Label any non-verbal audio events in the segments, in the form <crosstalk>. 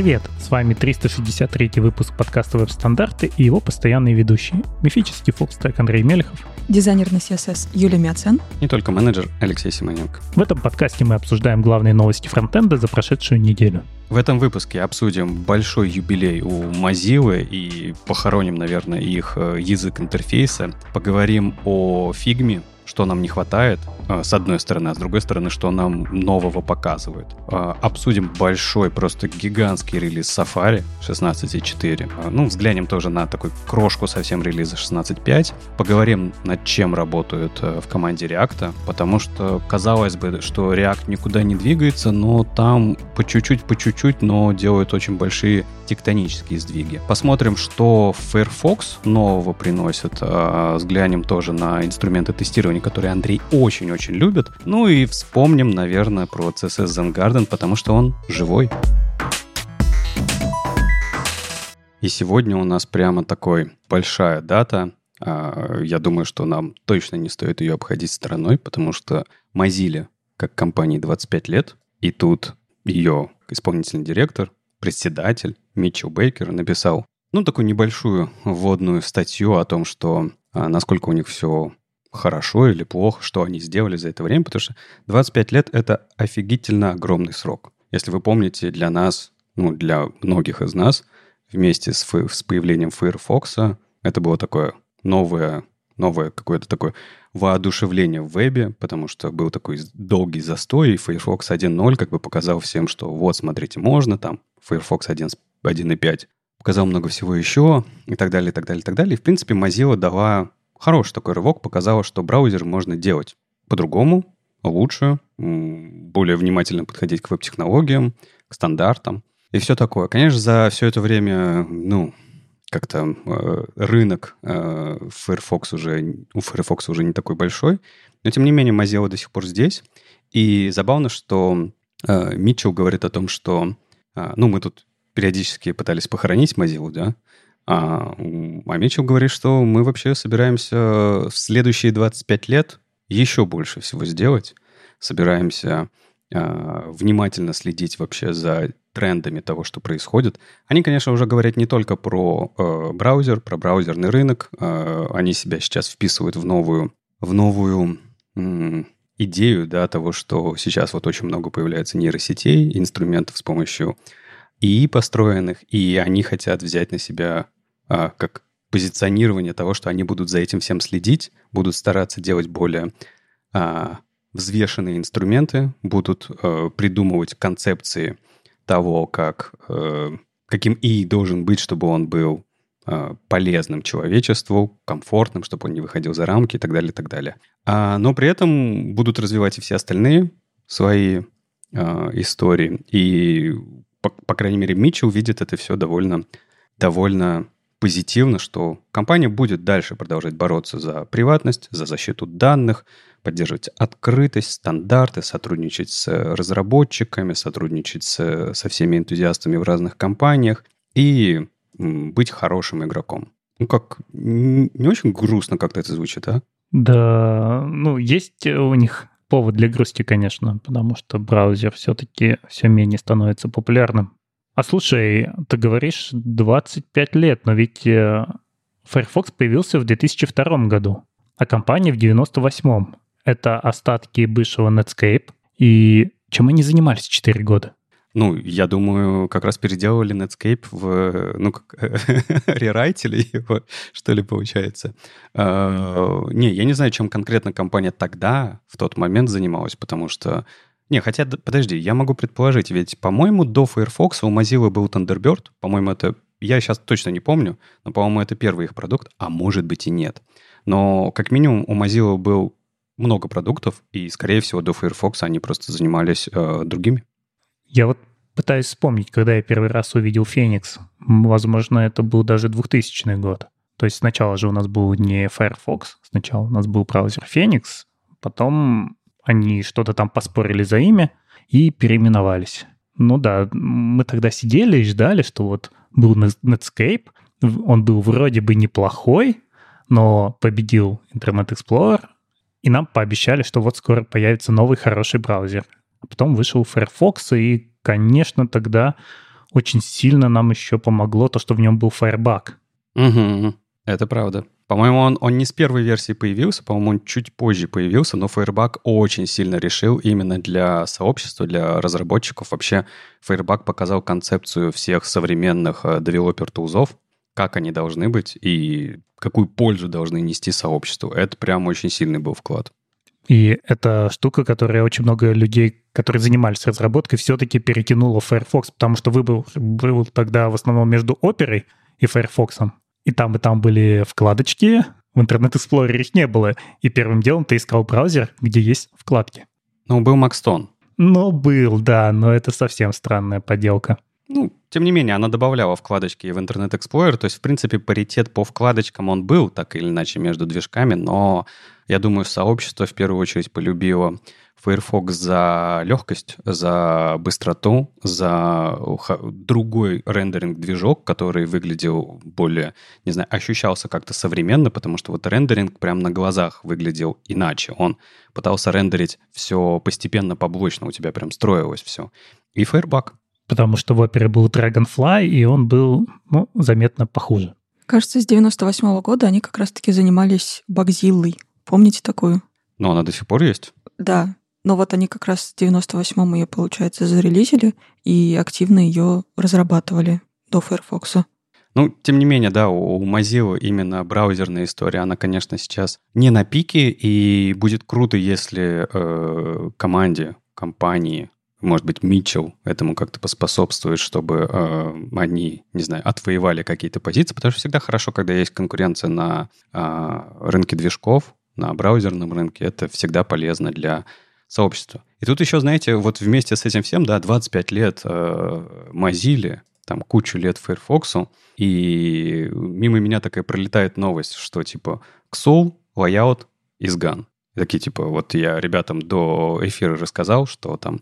Привет! С вами 363 выпуск подкаста «Веб-стандарты» и его постоянные ведущие. Мифический фуллстек Андрей Мелехов. Дизайнер на CSS Юлия Миацен. нетолько менеджер Алексей Симоненко. В этом подкасте мы обсуждаем главные новости фронтенда за прошедшую неделю. В этом выпуске обсудим большой юбилей у Mozilla и похороним, наверное, их э, язык интерфейса. Поговорим о фигме, что нам не хватает, э, с одной стороны, а с другой стороны, что нам нового показывают. Э, обсудим большой, просто гигантский релиз Safari 16.4. Э, ну, взглянем тоже на такую крошку совсем релиза 16.5. Поговорим, над чем работают в команде React, потому что казалось бы, что React никуда не двигается, но там по чуть-чуть, по чуть-чуть, но делают очень большие тектонические сдвиги. Посмотрим, что Firefox нового приносит. Взглянем тоже на инструменты тестирования который Андрей очень-очень любит. Ну и вспомним, наверное, про CSS Zen Garden, потому что он живой. И сегодня у нас прямо такой большая дата. А, я думаю, что нам точно не стоит ее обходить стороной, потому что Mozilla как компании 25 лет, и тут ее исполнительный директор, председатель Митчел Бейкер написал, ну, такую небольшую вводную статью о том, что а, насколько у них все хорошо или плохо, что они сделали за это время, потому что 25 лет — это офигительно огромный срок. Если вы помните, для нас, ну, для многих из нас, вместе с, с появлением Firefox это было такое новое, новое какое-то такое воодушевление в вебе, потому что был такой долгий застой, и Firefox 1.0 как бы показал всем, что вот, смотрите, можно, там Firefox 1.5 показал много всего еще, и так далее, и так далее, и так далее. И, в принципе, Mozilla дала Хороший такой рывок показало, что браузер можно делать по-другому, лучше, более внимательно подходить к веб-технологиям, к стандартам и все такое. Конечно, за все это время, ну, как-то э, рынок э, Firefox уже, у Firefox уже не такой большой, но тем не менее Mozilla до сих пор здесь. И забавно, что э, Митчелл говорит о том, что, э, ну, мы тут периодически пытались похоронить Mozilla, да, а, а Митчелл говорит, что мы вообще собираемся в следующие 25 лет еще больше всего сделать. Собираемся а, внимательно следить вообще за трендами того, что происходит. Они, конечно, уже говорят не только про э, браузер, про браузерный рынок. Э, они себя сейчас вписывают в новую, в новую м, идею да, того, что сейчас вот очень много появляется нейросетей, инструментов с помощью и построенных, и они хотят взять на себя а, как позиционирование того, что они будут за этим всем следить, будут стараться делать более а, взвешенные инструменты, будут а, придумывать концепции того, как, а, каким и должен быть, чтобы он был а, полезным человечеству, комфортным, чтобы он не выходил за рамки и так далее, и так далее. А, но при этом будут развивать и все остальные свои а, истории. И, по, по крайней мере, Митчелл видит это все довольно, довольно позитивно, что компания будет дальше продолжать бороться за приватность, за защиту данных, поддерживать открытость, стандарты, сотрудничать с разработчиками, сотрудничать с, со всеми энтузиастами в разных компаниях и быть хорошим игроком. Ну, как, не очень грустно как-то это звучит, а? Да, ну, есть у них повод для грусти, конечно, потому что браузер все-таки все менее становится популярным. А слушай, ты говоришь 25 лет, но ведь э, Firefox появился в 2002 году, а компания в 98 Это остатки бывшего Netscape. И чем они занимались 4 года? Ну, я думаю, как раз переделывали Netscape в, ну, как, <laughs> рерайтили его, что ли, получается. Uh, не, я не знаю, чем конкретно компания тогда, в тот момент занималась, потому что не, хотя, подожди, я могу предположить, ведь, по-моему, до Firefox у Mozilla был Thunderbird, по-моему, это, я сейчас точно не помню, но, по-моему, это первый их продукт, а может быть и нет. Но, как минимум, у Mozilla был много продуктов, и, скорее всего, до Firefox они просто занимались э, другими. Я вот пытаюсь вспомнить, когда я первый раз увидел Phoenix. Возможно, это был даже 2000 год. То есть сначала же у нас был не Firefox, сначала у нас был браузер Phoenix, потом они что-то там поспорили за имя и переименовались. Ну да, мы тогда сидели и ждали, что вот был Netscape, он был вроде бы неплохой, но победил Internet Explorer, и нам пообещали, что вот скоро появится новый хороший браузер. А потом вышел Firefox, и, конечно, тогда очень сильно нам еще помогло то, что в нем был Firebug. Угу, это правда. По-моему, он, он не с первой версии появился, по-моему, он чуть позже появился, но Firebug очень сильно решил именно для сообщества, для разработчиков. Вообще, Firebug показал концепцию всех современных developer- тулзов, как они должны быть и какую пользу должны нести сообществу. Это прям очень сильный был вклад. И эта штука, которая очень много людей, которые занимались разработкой, все-таки перетянула Firefox, потому что выбор был тогда в основном между Opera и Firefox. И там, и там были вкладочки, в Explorer их не было. И первым делом ты искал браузер, где есть вкладки. Ну, был Maxton. Ну, был, да, но это совсем странная поделка. Ну, тем не менее, она добавляла вкладочки в Internet Explorer, то есть, в принципе, паритет по вкладочкам он был, так или иначе, между движками, но я думаю, сообщество в первую очередь полюбило Firefox за легкость, за быстроту, за другой рендеринг-движок, который выглядел более, не знаю, ощущался как-то современно, потому что вот рендеринг прямо на глазах выглядел иначе. Он пытался рендерить все постепенно поблочно, у тебя прям строилось все. И Firebug потому что в опере был Dragonfly, и он был ну, заметно похуже. Кажется, с 98 -го года они как раз-таки занимались багзиллой. Помните такую? Ну, она до сих пор есть? Да. Но вот они как раз в 98-м ее, получается, зарелизили и активно ее разрабатывали до Firefox. Ну, тем не менее, да, у Mozilla именно браузерная история, она, конечно, сейчас не на пике, и будет круто, если э, команде, компании может быть, Митчелл этому как-то поспособствует, чтобы э, они, не знаю, отвоевали какие-то позиции, потому что всегда хорошо, когда есть конкуренция на э, рынке движков, на браузерном рынке, это всегда полезно для сообщества. И тут еще, знаете, вот вместе с этим всем, да, 25 лет э, Mozilla, там кучу лет Firefox, и мимо меня такая пролетает новость, что типа XOL, layout gone. И такие типа, вот я ребятам до эфира рассказал, что там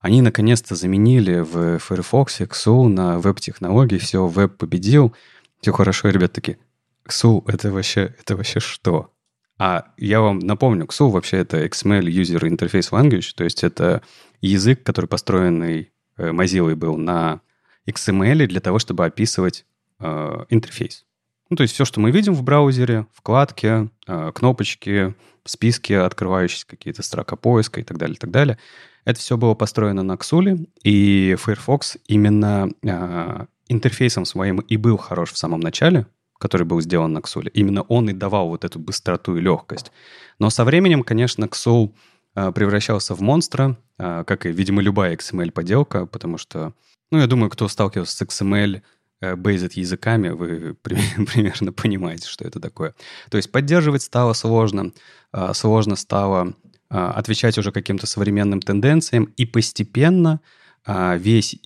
они наконец-то заменили в Firefox XU на веб-технологии, все, веб победил, все хорошо, и ребята такие, XU это вообще, это вообще что? А я вам напомню, XU вообще это XML User Interface Language, то есть это язык, который построенный э, Mozilla был на XML для того, чтобы описывать э, интерфейс. Ну, то есть все, что мы видим в браузере, вкладки, э, кнопочки, списки, открывающиеся какие-то строка поиска и так далее, и так далее, это все было построено на Xuli, и Firefox именно э, интерфейсом своим и был хорош в самом начале, который был сделан на Xuli. Именно он и давал вот эту быстроту и легкость. Но со временем, конечно, Xul э, превращался в монстра, э, как и, видимо, любая XML-поделка, потому что, ну, я думаю, кто сталкивался с XML, based языками, вы <laughs> примерно понимаете, что это такое. То есть поддерживать стало сложно, сложно стало а, отвечать уже каким-то современным тенденциям, и постепенно а, весь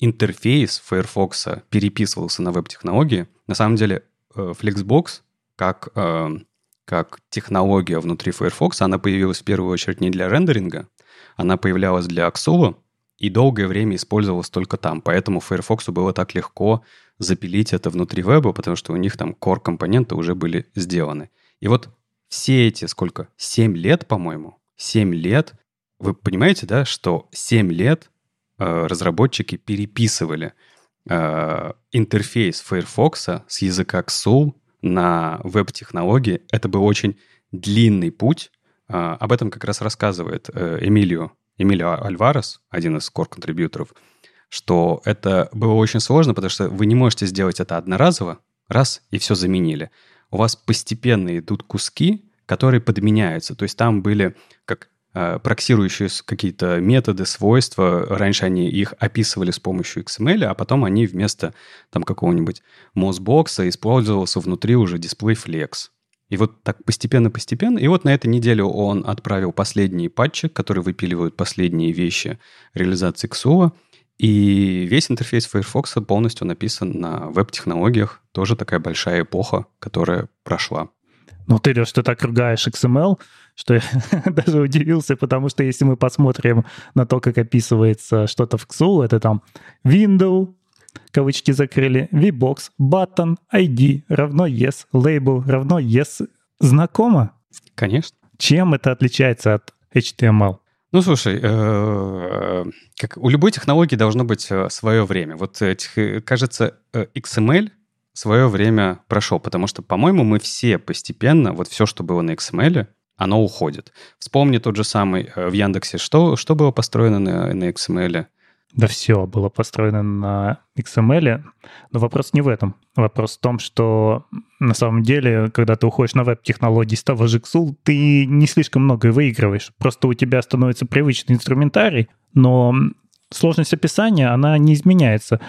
интерфейс Firefox переписывался на веб-технологии. На самом деле э, Flexbox как, э, как технология внутри Firefox, она появилась в первую очередь не для рендеринга, она появлялась для Axula и долгое время использовалась только там. Поэтому Firefox было так легко запилить это внутри веба, потому что у них там core-компоненты уже были сделаны. И вот все эти, сколько, 7 лет, по-моему, 7 лет, вы понимаете, да, что 7 лет э, разработчики переписывали э, интерфейс Firefox с языка XSOL на веб-технологии. Это был очень длинный путь. Э, об этом как раз рассказывает э, Эмилио, Эмилио Альварес, один из core-контрибьюторов, что это было очень сложно, потому что вы не можете сделать это одноразово, раз, и все заменили у вас постепенно идут куски, которые подменяются. То есть там были как э, проксирующие какие-то методы, свойства. Раньше они их описывали с помощью XML, а потом они вместо там какого-нибудь мозбокса использовался внутри уже дисплей Flex. И вот так постепенно-постепенно. И вот на этой неделе он отправил последние патчи, которые выпиливают последние вещи реализации XUA. И весь интерфейс Firefox полностью написан на веб-технологиях. Тоже такая большая эпоха, которая прошла. Ну, ты, Леш, ты так ругаешь XML, что я <laughs> даже удивился, потому что если мы посмотрим на то, как описывается что-то в XUL, это там window, кавычки закрыли, vbox, button, ID равно yes, label равно yes. Знакомо? Конечно. Чем это отличается от HTML? Ну, слушай, э, как у любой технологии должно быть э, свое время. Вот, э, кажется, XML свое время прошел, потому что, по-моему, мы все постепенно, вот все, что было на XML, оно уходит. Вспомни тот же самый в Яндексе, что, что было построено на, на XML? Да все было построено на XML, но вопрос не в этом. Вопрос в том, что на самом деле, когда ты уходишь на веб-технологии с того же XUL, ты не слишком много выигрываешь. Просто у тебя становится привычный инструментарий, но сложность описания, она не изменяется.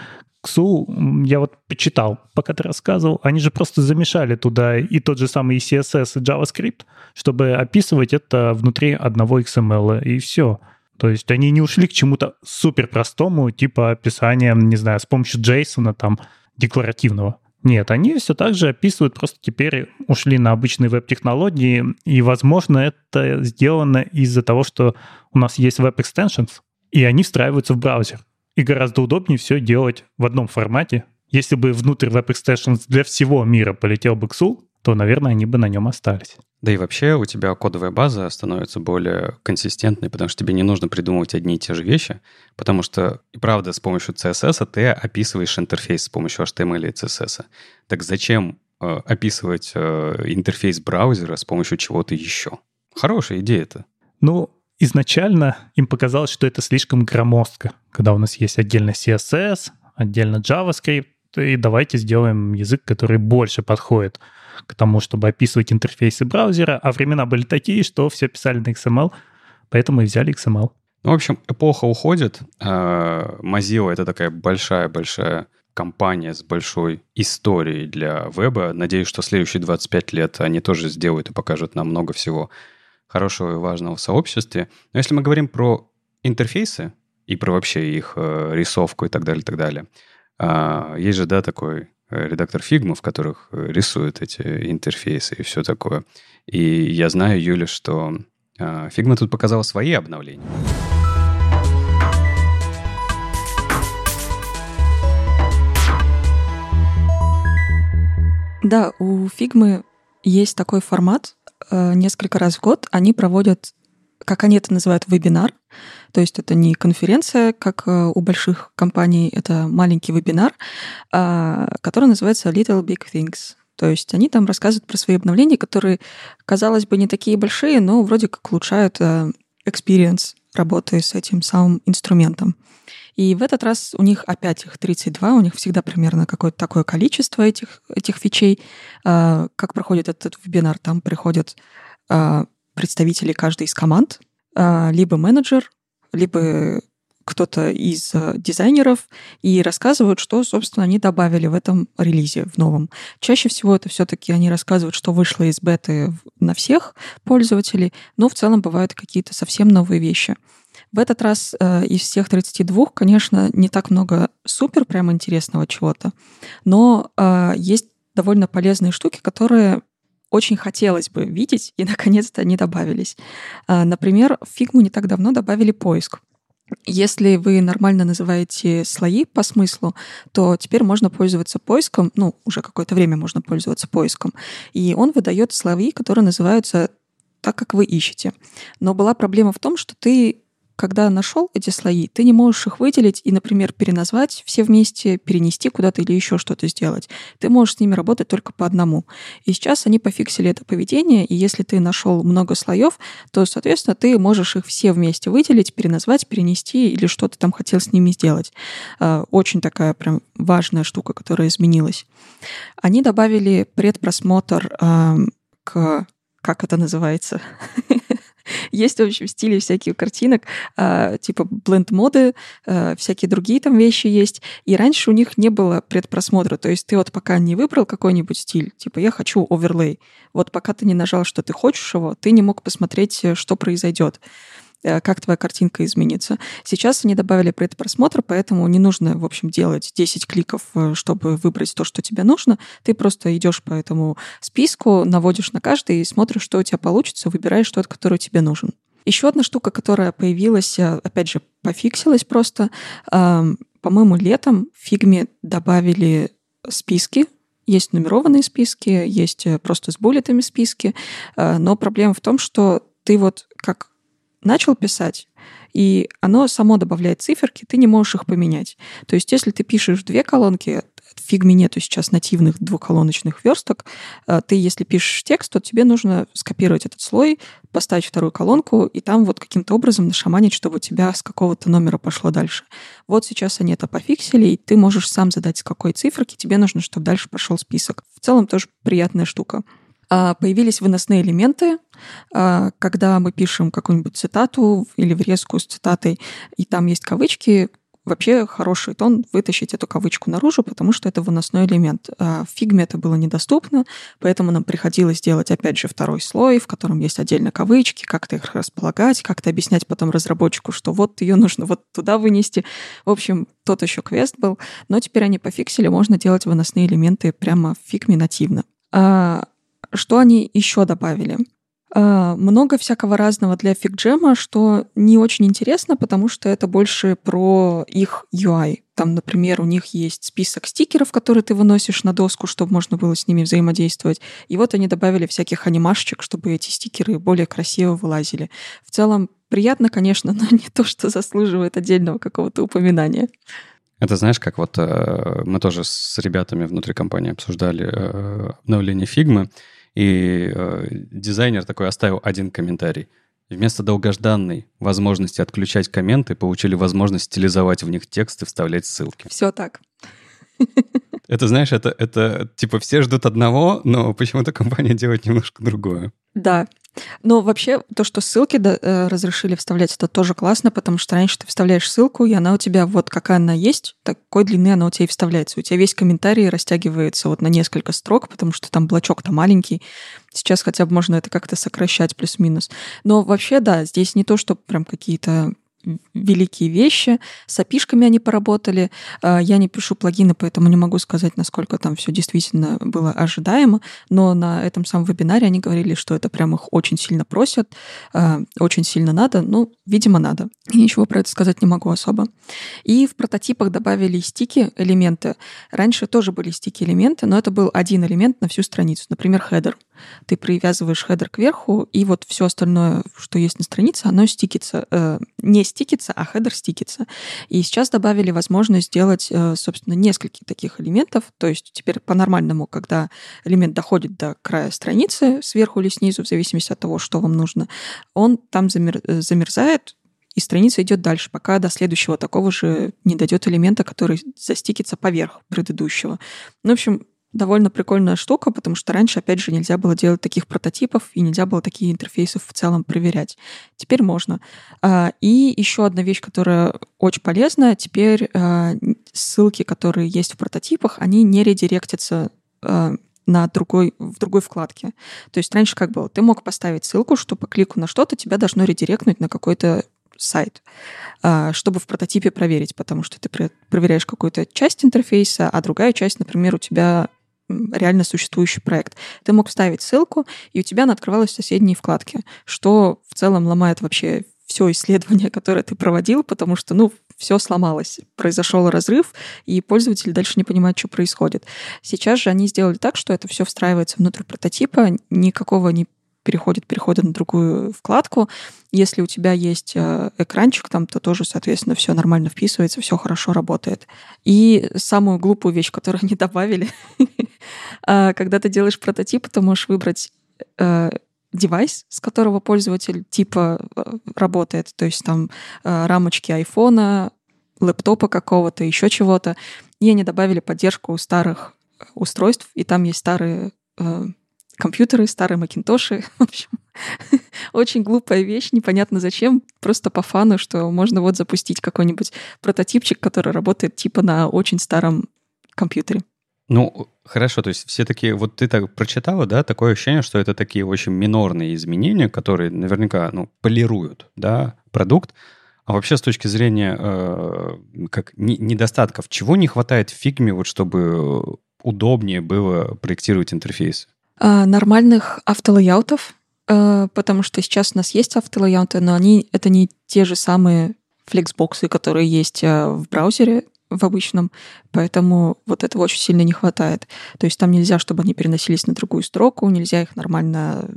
XU я вот почитал, пока ты рассказывал, они же просто замешали туда и тот же самый CSS и JavaScript, чтобы описывать это внутри одного XML, и все. То есть они не ушли к чему-то супер простому, типа описания, не знаю, с помощью JSON там декларативного. Нет, они все так же описывают, просто теперь ушли на обычные веб-технологии, и, возможно, это сделано из-за того, что у нас есть веб- extensions, и они встраиваются в браузер. И гораздо удобнее все делать в одном формате. Если бы внутрь веб- extensions для всего мира полетел бы XUL, то, наверное, они бы на нем остались. Да и вообще у тебя кодовая база становится более консистентной, потому что тебе не нужно придумывать одни и те же вещи, потому что, и правда, с помощью CSS ты описываешь интерфейс с помощью HTML и CSS. Так зачем э, описывать э, интерфейс браузера с помощью чего-то еще? Хорошая идея это. Ну, изначально им показалось, что это слишком громоздко, когда у нас есть отдельно CSS, отдельно JavaScript, и давайте сделаем язык, который больше подходит к тому, чтобы описывать интерфейсы браузера, а времена были такие, что все писали на XML, поэтому и взяли XML. Ну, в общем, эпоха уходит. А, Mozilla — это такая большая-большая компания с большой историей для веба. Надеюсь, что следующие 25 лет они тоже сделают и покажут нам много всего хорошего и важного в сообществе. Но если мы говорим про интерфейсы и про вообще их э, рисовку и так далее, и так далее, а, есть же, да, такой редактор Figma, в которых э, рисуют эти интерфейсы и все такое. И я знаю, Юля, что а, Figma тут показала свои обновления. Да, у Figma есть такой формат. Э, несколько раз в год они проводят как они это называют, вебинар. То есть это не конференция, как э, у больших компаний, это маленький вебинар, а, который называется Little Big Things. То есть они там рассказывают про свои обновления, которые, казалось бы, не такие большие, но вроде как улучшают э, experience работы с этим самым инструментом. И в этот раз у них опять их 32, у них всегда примерно какое-то такое количество этих, этих фичей. А, как проходит этот вебинар? Там приходят а, представители каждой из команд, либо менеджер, либо кто-то из а, дизайнеров и рассказывают, что, собственно, они добавили в этом релизе, в новом. Чаще всего это все-таки они рассказывают, что вышло из беты на всех пользователей, но в целом бывают какие-то совсем новые вещи. В этот раз э, из всех 32, конечно, не так много супер прям интересного чего-то, но э, есть довольно полезные штуки, которые очень хотелось бы видеть, и <laughs> наконец-то они добавились. А, например, в фигму не так давно добавили поиск. Если вы нормально называете слои по смыслу, то теперь можно пользоваться поиском, ну, уже какое-то время можно пользоваться поиском, и он выдает слои, которые называются так, как вы ищете. Но была проблема в том, что ты когда нашел эти слои, ты не можешь их выделить и, например, переназвать все вместе, перенести куда-то или еще что-то сделать. Ты можешь с ними работать только по одному. И сейчас они пофиксили это поведение, и если ты нашел много слоев, то, соответственно, ты можешь их все вместе выделить, переназвать, перенести или что то там хотел с ними сделать. А, очень такая прям важная штука, которая изменилась. Они добавили предпросмотр к как это называется? <laughs> <laughs> Есть, в общем, стили всяких картинок, а, типа бленд-моды, а, всякие другие там вещи есть. И раньше у них не было предпросмотра. То есть ты вот пока не выбрал какой-нибудь стиль, типа я хочу оверлей, вот пока ты не нажал, что ты хочешь его, ты не мог посмотреть, э, что произойдет. Э, как твоя картинка изменится. Сейчас они добавили предпросмотр, поэтому не нужно, в общем, делать 10 кликов, э, чтобы выбрать то, что тебе нужно. Ты просто идешь по этому списку, наводишь на каждый и смотришь, что у тебя получится, выбираешь тот, который тебе нужен. Еще одна штука, которая появилась, э, опять же, пофиксилась просто. По-моему, летом в фигме добавили списки, есть нумерованные списки, есть просто с буллетами списки, но проблема в том, что ты вот как начал писать, и оно само добавляет циферки, ты не можешь их поменять. То есть если ты пишешь две колонки, в фигме нету сейчас нативных двухколоночных версток. Э, ты, если пишешь текст, то тебе нужно скопировать этот слой, поставить вторую колонку, и там вот каким-то образом нашаманить, чтобы у тебя с какого-то номера пошло дальше. Вот сейчас они это пофиксили, и ты можешь сам задать, с какой циферки тебе нужно, чтобы дальше пошел список. В целом тоже приятная штука. А, появились выносные элементы, а, когда мы пишем какую-нибудь цитату или врезку с цитатой, и там есть кавычки, вообще хороший тон вытащить эту кавычку наружу, потому что это выносной элемент. А в фигме это было недоступно, поэтому нам приходилось делать, опять же, второй слой, в котором есть отдельно кавычки, как-то их располагать, как-то объяснять потом разработчику, что вот ее нужно вот туда вынести. В общем, тот еще квест был, но теперь они пофиксили, можно делать выносные элементы прямо в фигме нативно. Что они еще добавили? А, много всякого разного для фигджема, что не очень интересно, потому что это больше про их UI. Там, например, у них есть список стикеров, которые ты выносишь на доску, чтобы можно было с ними взаимодействовать. И вот они добавили всяких анимашечек, чтобы эти стикеры более красиво вылазили. В целом, приятно, конечно, <laughs> но не то, что заслуживает отдельного какого-то упоминания. Это знаешь, как вот э, мы тоже с ребятами внутри компании обсуждали э, обновление фигмы, и э, дизайнер такой оставил один комментарий. Вместо долгожданной возможности отключать комменты получили возможность стилизовать в них текст и вставлять ссылки. Все так. Это, знаешь, это, это типа все ждут одного, но почему-то компания делает немножко другое. Да, но вообще то, что ссылки э, разрешили вставлять, это тоже классно, потому что раньше ты вставляешь ссылку, и она у тебя вот какая она есть, такой длины она у тебя и вставляется. У тебя весь комментарий растягивается вот на несколько строк, потому что там блочок-то маленький. Сейчас хотя бы можно это как-то сокращать плюс-минус. Но вообще, да, здесь не то, что прям какие-то великие вещи. С API-шками они поработали. А, я не пишу плагины, поэтому не могу сказать, насколько там все действительно было ожидаемо, но на этом самом вебинаре они говорили, что это прям их очень сильно просят, а, очень сильно надо. Ну, видимо, надо. И ничего про это сказать не могу особо. И в прототипах добавили sticky элементы. Раньше тоже были sticky элементы, но это был один элемент на всю страницу. Например, хедер ты привязываешь хедер кверху, и вот все остальное, что есть на странице, оно стикится. Э, не стикится, а хедер стикится. И сейчас добавили возможность сделать, э, собственно, несколько таких элементов. То есть теперь по-нормальному, когда элемент доходит до края страницы, сверху или снизу, в зависимости от того, что вам нужно, он там замер, э, замерзает, и страница идет дальше, пока до следующего такого же не дойдет элемента, который застикится поверх предыдущего. Ну, в общем, довольно прикольная штука, потому что раньше, опять же, нельзя было делать таких прототипов и нельзя было такие интерфейсы в целом проверять. Теперь можно. А, и еще одна вещь, которая очень полезная, теперь а, ссылки, которые есть в прототипах, они не редиректятся а, на другой, в другой вкладке. То есть раньше как было? Ты мог поставить ссылку, что по клику на что-то тебя должно редиректнуть на какой-то сайт, чтобы в прототипе проверить, потому что ты проверяешь какую-то часть интерфейса, а другая часть, например, у тебя реально существующий проект. Ты мог вставить ссылку, и у тебя она открывалась в соседней вкладке, что в целом ломает вообще все исследование, <laughs> которое ты проводил, потому что, ну, все сломалось, произошел разрыв, и пользователь дальше не понимает, что происходит. Сейчас же они сделали так, что это все встраивается внутрь прототипа, никакого не переходит перехода на другую вкладку. Если у тебя есть э, экранчик там, то тоже, соответственно, все нормально вписывается, все хорошо работает. И самую глупую вещь, которую они <laughs> добавили, а, когда ты делаешь прототип, ты можешь выбрать э, девайс, с которого пользователь типа э, работает, то есть там рамочки айфона, лэптопа какого-то, еще чего-то. И они добавили поддержку старых устройств, и там есть старые компьютеры, старые макинтоши. <laughs> В общем, очень глупая вещь, непонятно зачем, просто по фану, что можно вот запустить какой-нибудь прототипчик, который работает типа на очень старом компьютере. Ну, хорошо, то есть все такие, вот ты так прочитала, да, такое ощущение, что это такие очень минорные изменения, которые наверняка, ну, полируют, да, продукт. А вообще с точки зрения э, как не, недостатков, чего не хватает в фигме, вот чтобы удобнее было проектировать интерфейсы? А, нормальных автолейаутов, а, потому что сейчас у нас есть автолейауты, но они это не те же самые флексбоксы, которые есть а, в браузере в обычном, поэтому вот этого очень сильно не хватает. То есть там нельзя, чтобы они переносились на другую строку, нельзя их нормально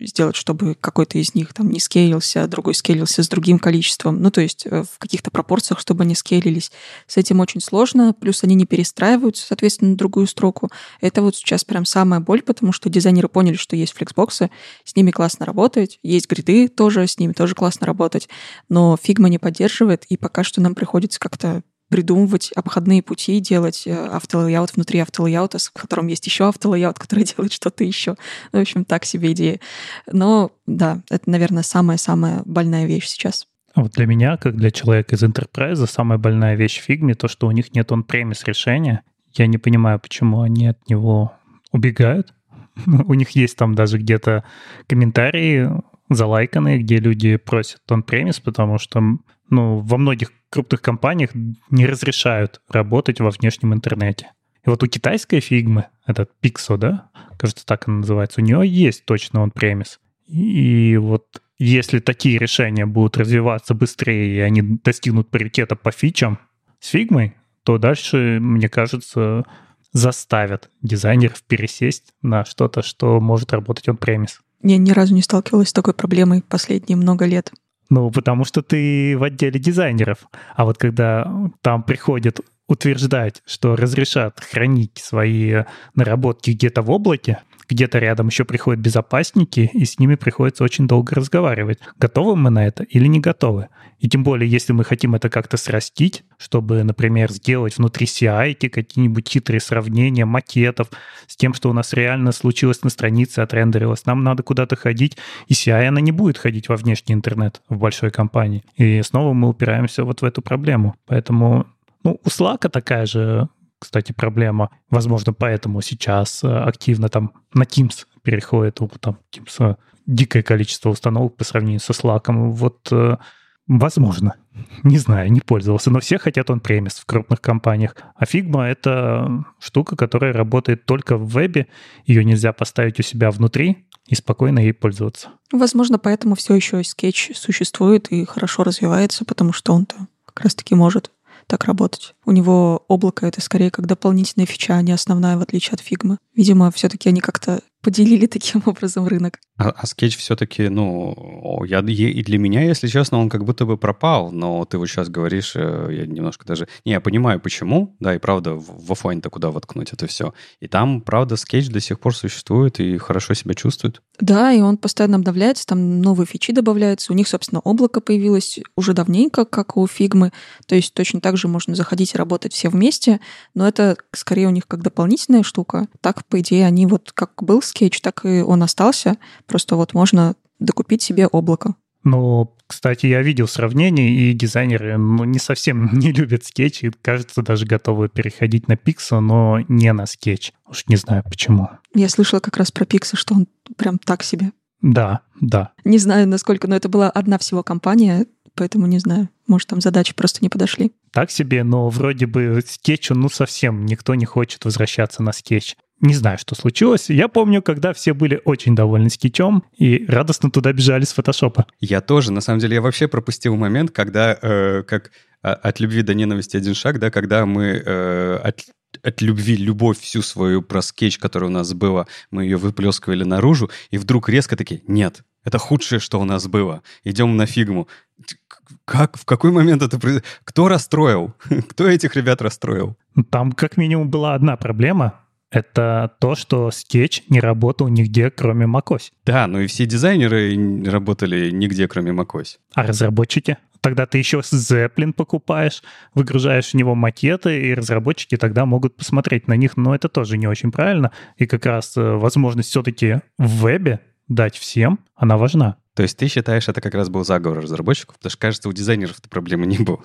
сделать, чтобы какой-то из них там не скейлился, другой скейлился с другим количеством. Ну, то есть э, в каких-то пропорциях, чтобы они скейлились. С этим очень сложно, плюс они не перестраиваются, соответственно, на другую строку. Это вот сейчас прям самая боль, потому что дизайнеры поняли, что есть флексбоксы, с ними классно работать, есть гриды тоже, с ними тоже классно работать, но фигма не поддерживает, и пока что нам приходится как-то придумывать обходные пути, делать э, auto layout внутри auto layout а, в котором есть еще auto layout, который <laughs> делает что-то еще. Ну, в общем, так себе идея. Но да, это, наверное, самая-самая больная вещь сейчас. Вот для меня, как для человека из Enterprise, самая больная вещь в фигме то, что у них нет on-premise решения. Я не понимаю, почему они от него убегают. <laughs> у них есть там даже где-то комментарии залайканные, где люди просят он-премис, потому что ну, во многих крупных компаниях не разрешают работать во внешнем интернете. И вот у китайской фигмы, этот Pixo, да, кажется, так она называется, у нее есть точно он премис. И вот если такие решения будут развиваться быстрее, и они достигнут паритета по фичам с фигмой, то дальше, мне кажется, заставят дизайнеров пересесть на что-то, что может работать он премис. Я ни разу не сталкивалась с такой проблемой последние много лет. Ну, потому что ты в отделе дизайнеров. А вот когда там приходят утверждать, что разрешат хранить свои наработки где-то в облаке, где-то рядом еще приходят безопасники, и с ними приходится очень долго разговаривать. Готовы мы на это или не готовы? И тем более, если мы хотим это как-то срастить, чтобы, например, сделать внутри CI какие-нибудь хитрые сравнения макетов с тем, что у нас реально случилось на странице, отрендерилось, нам надо куда-то ходить, и CI она не будет ходить во внешний интернет в большой компании. И снова мы упираемся вот в эту проблему. Поэтому ну, у Slack такая же кстати, проблема. Возможно, поэтому сейчас э, активно там на Teams переходит, у там Teams э, дикое количество установок по сравнению со Slack. Вот э, Возможно. <laughs> Не знаю, не пользовался. Но все хотят он премис в крупных компаниях. А Figma — это штука, которая работает только в вебе. Ее нельзя поставить у себя внутри и спокойно ей пользоваться. Возможно, поэтому все еще скетч существует и хорошо развивается, потому что он-то как раз-таки может так работать. У него облако — это скорее как дополнительная фича, а не основная, в отличие от фигмы. Видимо, все-таки они как-то поделили таким <laughs> образом рынок. А, а скетч все-таки, ну, я, и для меня, если честно, он как будто бы пропал, но ты вот сейчас говоришь, э, я немножко даже... Не, я понимаю, почему, да, и правда, в офлайн-то куда воткнуть это все. И там, правда, скетч до сих пор существует и хорошо себя чувствует. Да, и он постоянно обновляется, там новые фичи добавляются. У них, собственно, облако появилось уже давненько, как у фигмы. То есть точно так же можно заходить и работать все вместе, но это скорее у них как дополнительная штука. Так, по идее, они вот как был скетч, так и он остался. Просто вот можно докупить себе облако. Ну, кстати, я видел сравнение, и дизайнеры ну, не совсем <laughs> не любят скетч, и, кажется, даже готовы переходить на Pixso, но не на скетч. Уж не знаю почему. Я слышала как раз про Pixso, что он прям так себе. Да, да. Не знаю, насколько, но это была одна всего компания, поэтому не знаю. Может, там задачи просто не подошли. Так себе, но вроде бы скетчу, ну, совсем никто не хочет возвращаться на скетч. Не знаю, что случилось. Я помню, когда все были очень довольны скетчом и радостно туда бежали с фотошопа. Я тоже. На самом деле, я вообще пропустил момент, когда, э, как а, от любви до ненависти один шаг, да, когда мы э, от, от любви любовь всю свою про скетч, который у нас было, мы ее выплескивали наружу, и вдруг резко такие, нет, это худшее, что у нас было. Идем на фигму. Как, в какой момент это произошло? Кто расстроил? <laughs> Кто этих ребят расстроил? Там как минимум была одна проблема это то, что скетч не работал нигде, кроме macOS. Да, ну и все дизайнеры работали нигде, кроме macOS. А разработчики? Тогда ты еще Zeppelin покупаешь, выгружаешь в него макеты, и разработчики тогда могут посмотреть на них, но это тоже не очень правильно. И как раз э, возможность все-таки в вебе дать всем, она важна. То есть ты считаешь, это как раз был заговор разработчиков? Потому что, кажется, у дизайнеров этой проблемы не было.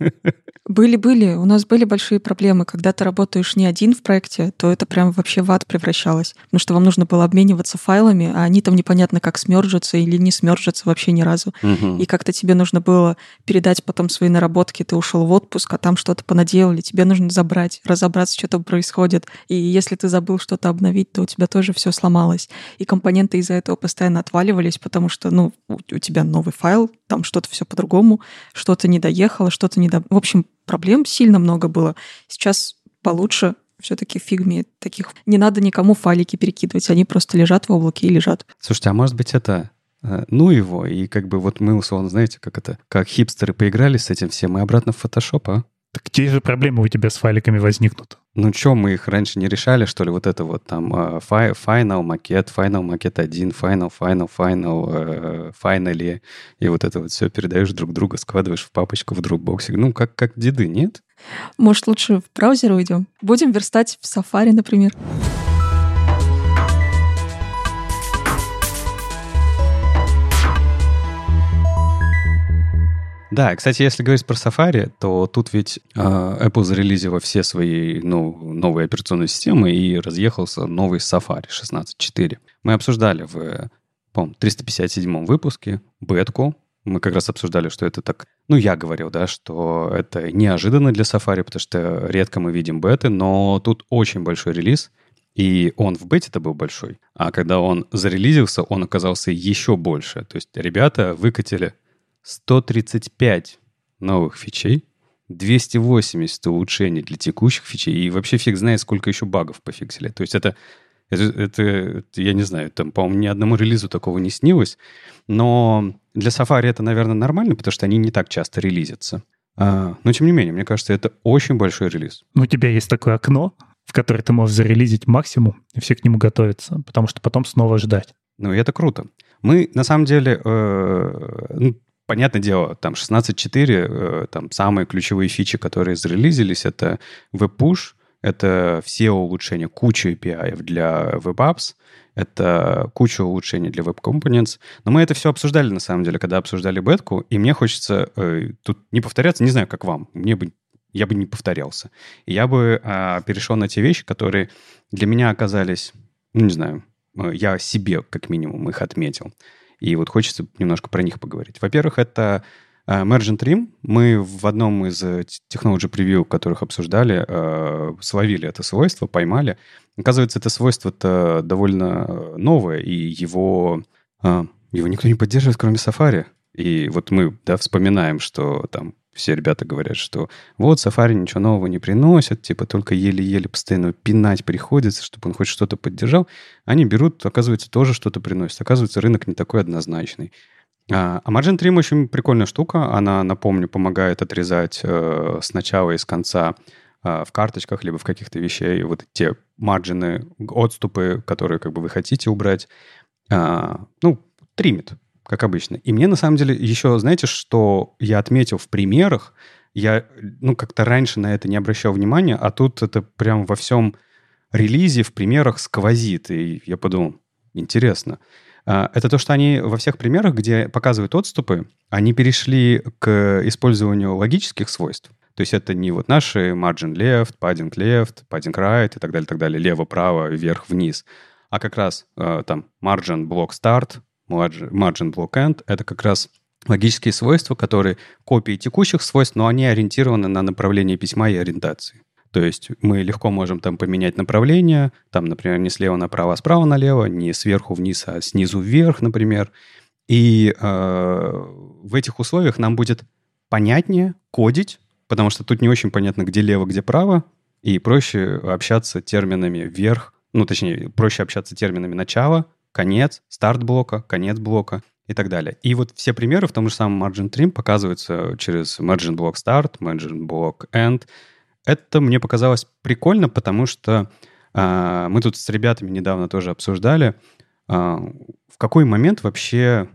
<laughs> Были-были. У нас были большие проблемы. Когда ты работаешь не один в проекте, то это прям вообще в ад превращалось. Потому что вам нужно было обмениваться файлами, а они там непонятно как смержатся или не смержатся вообще ни разу. Угу. И как-то тебе нужно было передать потом свои наработки. Ты ушел в отпуск, а там что-то понаделали. Тебе нужно забрать, разобраться, что там происходит. И если ты забыл что-то обновить, то у тебя тоже все сломалось. И компоненты из-за этого постоянно отваливались, потому что ну, у, тебя новый файл, там что-то все по-другому, что-то не доехало, что-то не до... В общем, проблем сильно много было. Сейчас получше, Все-таки фигме таких не надо никому файлики перекидывать, они просто лежат в облаке и лежат. Слушайте, а может быть это э, ну его, и как бы вот мы, условно, знаете, как это, как хипстеры поиграли с этим всем, и обратно в Photoshop, а? Так те же проблемы у тебя с файликами возникнут. Ну что, мы их раньше не решали, что ли? Вот это вот там э, Final, макет, Final, макет 1, Final, Final, Final, э, Finally. И вот это вот все передаешь друг другу, складываешь в папочку в Dropbox. Ну, как, как деды, нет? Может, лучше в браузер уйдем? Будем верстать в Safari, например. Да, кстати, если говорить про Safari, то тут ведь э, Apple зарелизила все свои ну, новые операционные системы и разъехался новый Safari 16.4. Мы обсуждали в, по 357 выпуске бетку. Мы как раз обсуждали, что это так... Ну, я говорил, да, что это неожиданно для Safari, потому что редко мы видим беты, но тут очень большой релиз, и он в бете-то был большой. А когда он зарелизился, он оказался еще больше. То есть ребята выкатили 135 новых фичей, 280 улучшений для текущих фичей, и вообще фиг знает, сколько еще багов пофиксили. То есть это, это, это, это я не знаю, там, по-моему, ни одному релизу такого не снилось, но для Safari это, наверное, нормально, потому что они не так часто релизятся. А, но, тем не менее, мне кажется, это очень большой релиз. Ну, у тебя есть такое окно, в которое ты можешь зарелизить максимум, и все к нему готовятся, потому что потом снова ждать. Ну, и это круто. Мы, на самом деле, э, ну, Понятное дело, там 16.4, э, там самые ключевые фичи, которые зарелизились, это WebPush, это все улучшения, куча API для WebApps, это куча улучшений для Web Components. Но мы это все обсуждали, на самом деле, когда обсуждали бетку, и мне хочется э, тут не повторяться, не знаю, как вам, мне бы я бы не повторялся. Я бы э, перешел на те вещи, которые для меня оказались, ну, не знаю, э, я себе, как минимум, их отметил. И вот хочется немножко про них поговорить. Во-первых, это uh, Mergent Trim. Мы в одном из э, Technology Preview, которых обсуждали, uh, словили это свойство, поймали. Оказывается, это свойство-то довольно новое, и его, его никто не поддерживает, кроме Safari. И вот мы да, вспоминаем, что там все ребята говорят, что вот Safari ничего нового не приносит, типа только еле-еле постоянно пинать приходится, чтобы он хоть что-то поддержал. Они берут, оказывается, тоже что-то приносит. Оказывается, рынок не такой однозначный. А, а Margin Trim очень прикольная штука. Она, напомню, помогает отрезать э, с начала и с конца э, в карточках, либо в каких-то вещей вот те марджины, отступы, которые как бы вы хотите убрать. А, ну, тримит как обычно. И мне, на самом деле, еще, знаете, что я отметил в примерах, я, ну, как-то раньше на это не обращал внимания, а тут это прям во всем релизе, в примерах сквозит. И я подумал, интересно. А, это то, что они во всех примерах, где показывают отступы, они перешли к использованию логических свойств. То есть это не вот наши margin left, padding left, padding right и так далее, так далее, лево-право, вверх-вниз, а как раз э, там margin block start, margin block end — это как раз логические свойства, которые копии текущих свойств, но они ориентированы на направление письма и ориентации. То есть мы легко можем там поменять направление, там, например, не слева направо, а справа налево, не сверху вниз, а снизу вверх, например. И э, в этих условиях нам будет понятнее кодить, потому что тут не очень понятно, где лево, где право, и проще общаться терминами вверх, ну, точнее, проще общаться терминами начало, конец, старт блока, конец блока и так далее. И вот все примеры в том же самом Margin Trim показываются через Margin Block Start, Margin Block End. Это мне показалось прикольно, потому что э, мы тут с ребятами недавно тоже обсуждали, э, в какой момент вообще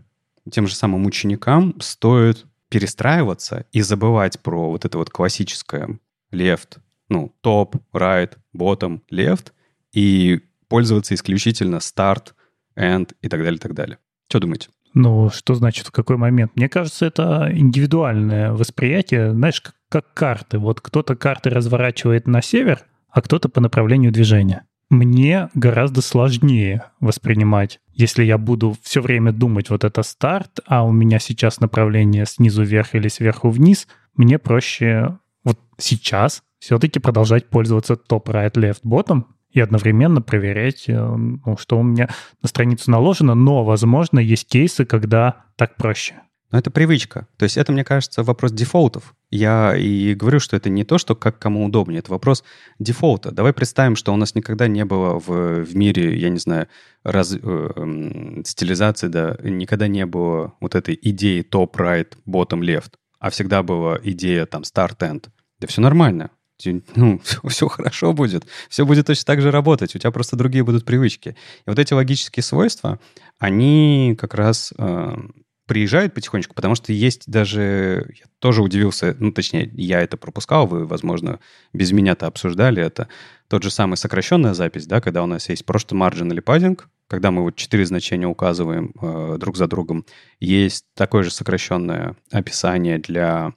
тем же самым ученикам стоит перестраиваться и забывать про вот это вот классическое left, ну, топ, right, bottom, left, и пользоваться исключительно start, and и так далее, и так далее. Что думаете? Ну, что значит в какой момент? Мне кажется, это индивидуальное восприятие, знаешь, как, как карты. Вот кто-то карты разворачивает на север, а кто-то по направлению движения. Мне гораздо сложнее воспринимать, если я буду все время думать, вот это старт, а у меня сейчас направление снизу вверх или сверху вниз, мне проще вот сейчас все-таки продолжать пользоваться топ, right, left, bottom, и одновременно проверять, э, ну, что у меня на страницу наложено, но, возможно, есть кейсы, когда так проще. Но это привычка. То есть это, мне кажется, вопрос дефолтов. Я и говорю, что это не то, что как кому удобнее, это вопрос дефолта. Давай представим, что у нас никогда не было в, в мире, я не знаю, раз, э, стилизации, да, никогда не было вот этой идеи топ-right, bottom-left, а всегда была идея там start-end. Да все нормально ну, <laughs> все, хорошо будет, все будет точно так же работать, у тебя просто другие будут привычки. И вот эти логические свойства, они как раз э, приезжают потихонечку, потому что есть даже... Я тоже удивился, ну, точнее, я это пропускал, вы, возможно, без меня-то обсуждали это. Тот же самый сокращенная запись, да, когда у нас есть просто margin или padding, когда мы вот четыре значения указываем э, друг за другом, есть такое же сокращенное описание для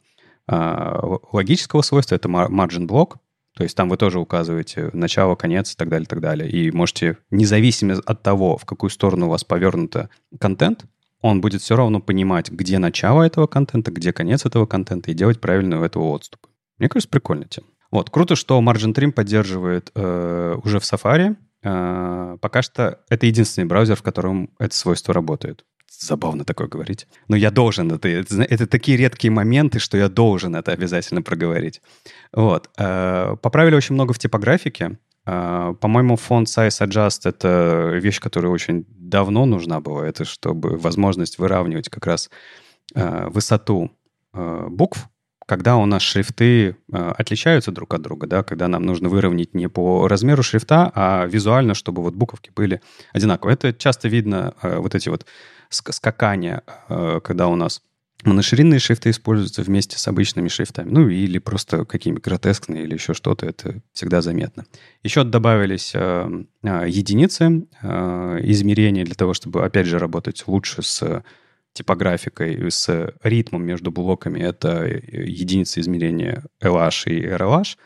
логического свойства, это margin block, то есть там вы тоже указываете начало, конец и так далее, и так далее. И можете, независимо от того, в какую сторону у вас повернуто контент, он будет все равно понимать, где начало этого контента, где конец этого контента, и делать правильную этого отступ. Мне кажется, прикольная тема. Вот, круто, что Margin Trim поддерживает э, уже в Safari. Э, пока что это единственный браузер, в котором это свойство работает. Забавно такое говорить. Но я должен это, это. Такие редкие моменты, что я должен это обязательно проговорить. Вот. Э, поправили очень много в типографике. Э, по-моему, фонд Size Adjust — это вещь, которая очень давно нужна была. Это чтобы возможность выравнивать как раз э, высоту букв, когда у нас шрифты э, отличаются друг от друга, да, когда нам нужно выровнять не по размеру шрифта, а визуально, чтобы вот буковки были одинаковые. Это часто видно, э, вот эти вот скакания, э, когда у нас Моноширинные шрифты используются вместе с обычными шрифтами. Ну, или просто какие-нибудь гротескные или еще что-то. Это всегда заметно. Еще добавились единицы измерения для того, чтобы, опять же, работать лучше с типографикой, с ритмом между блоками. Это э, единицы измерения LH и RLH.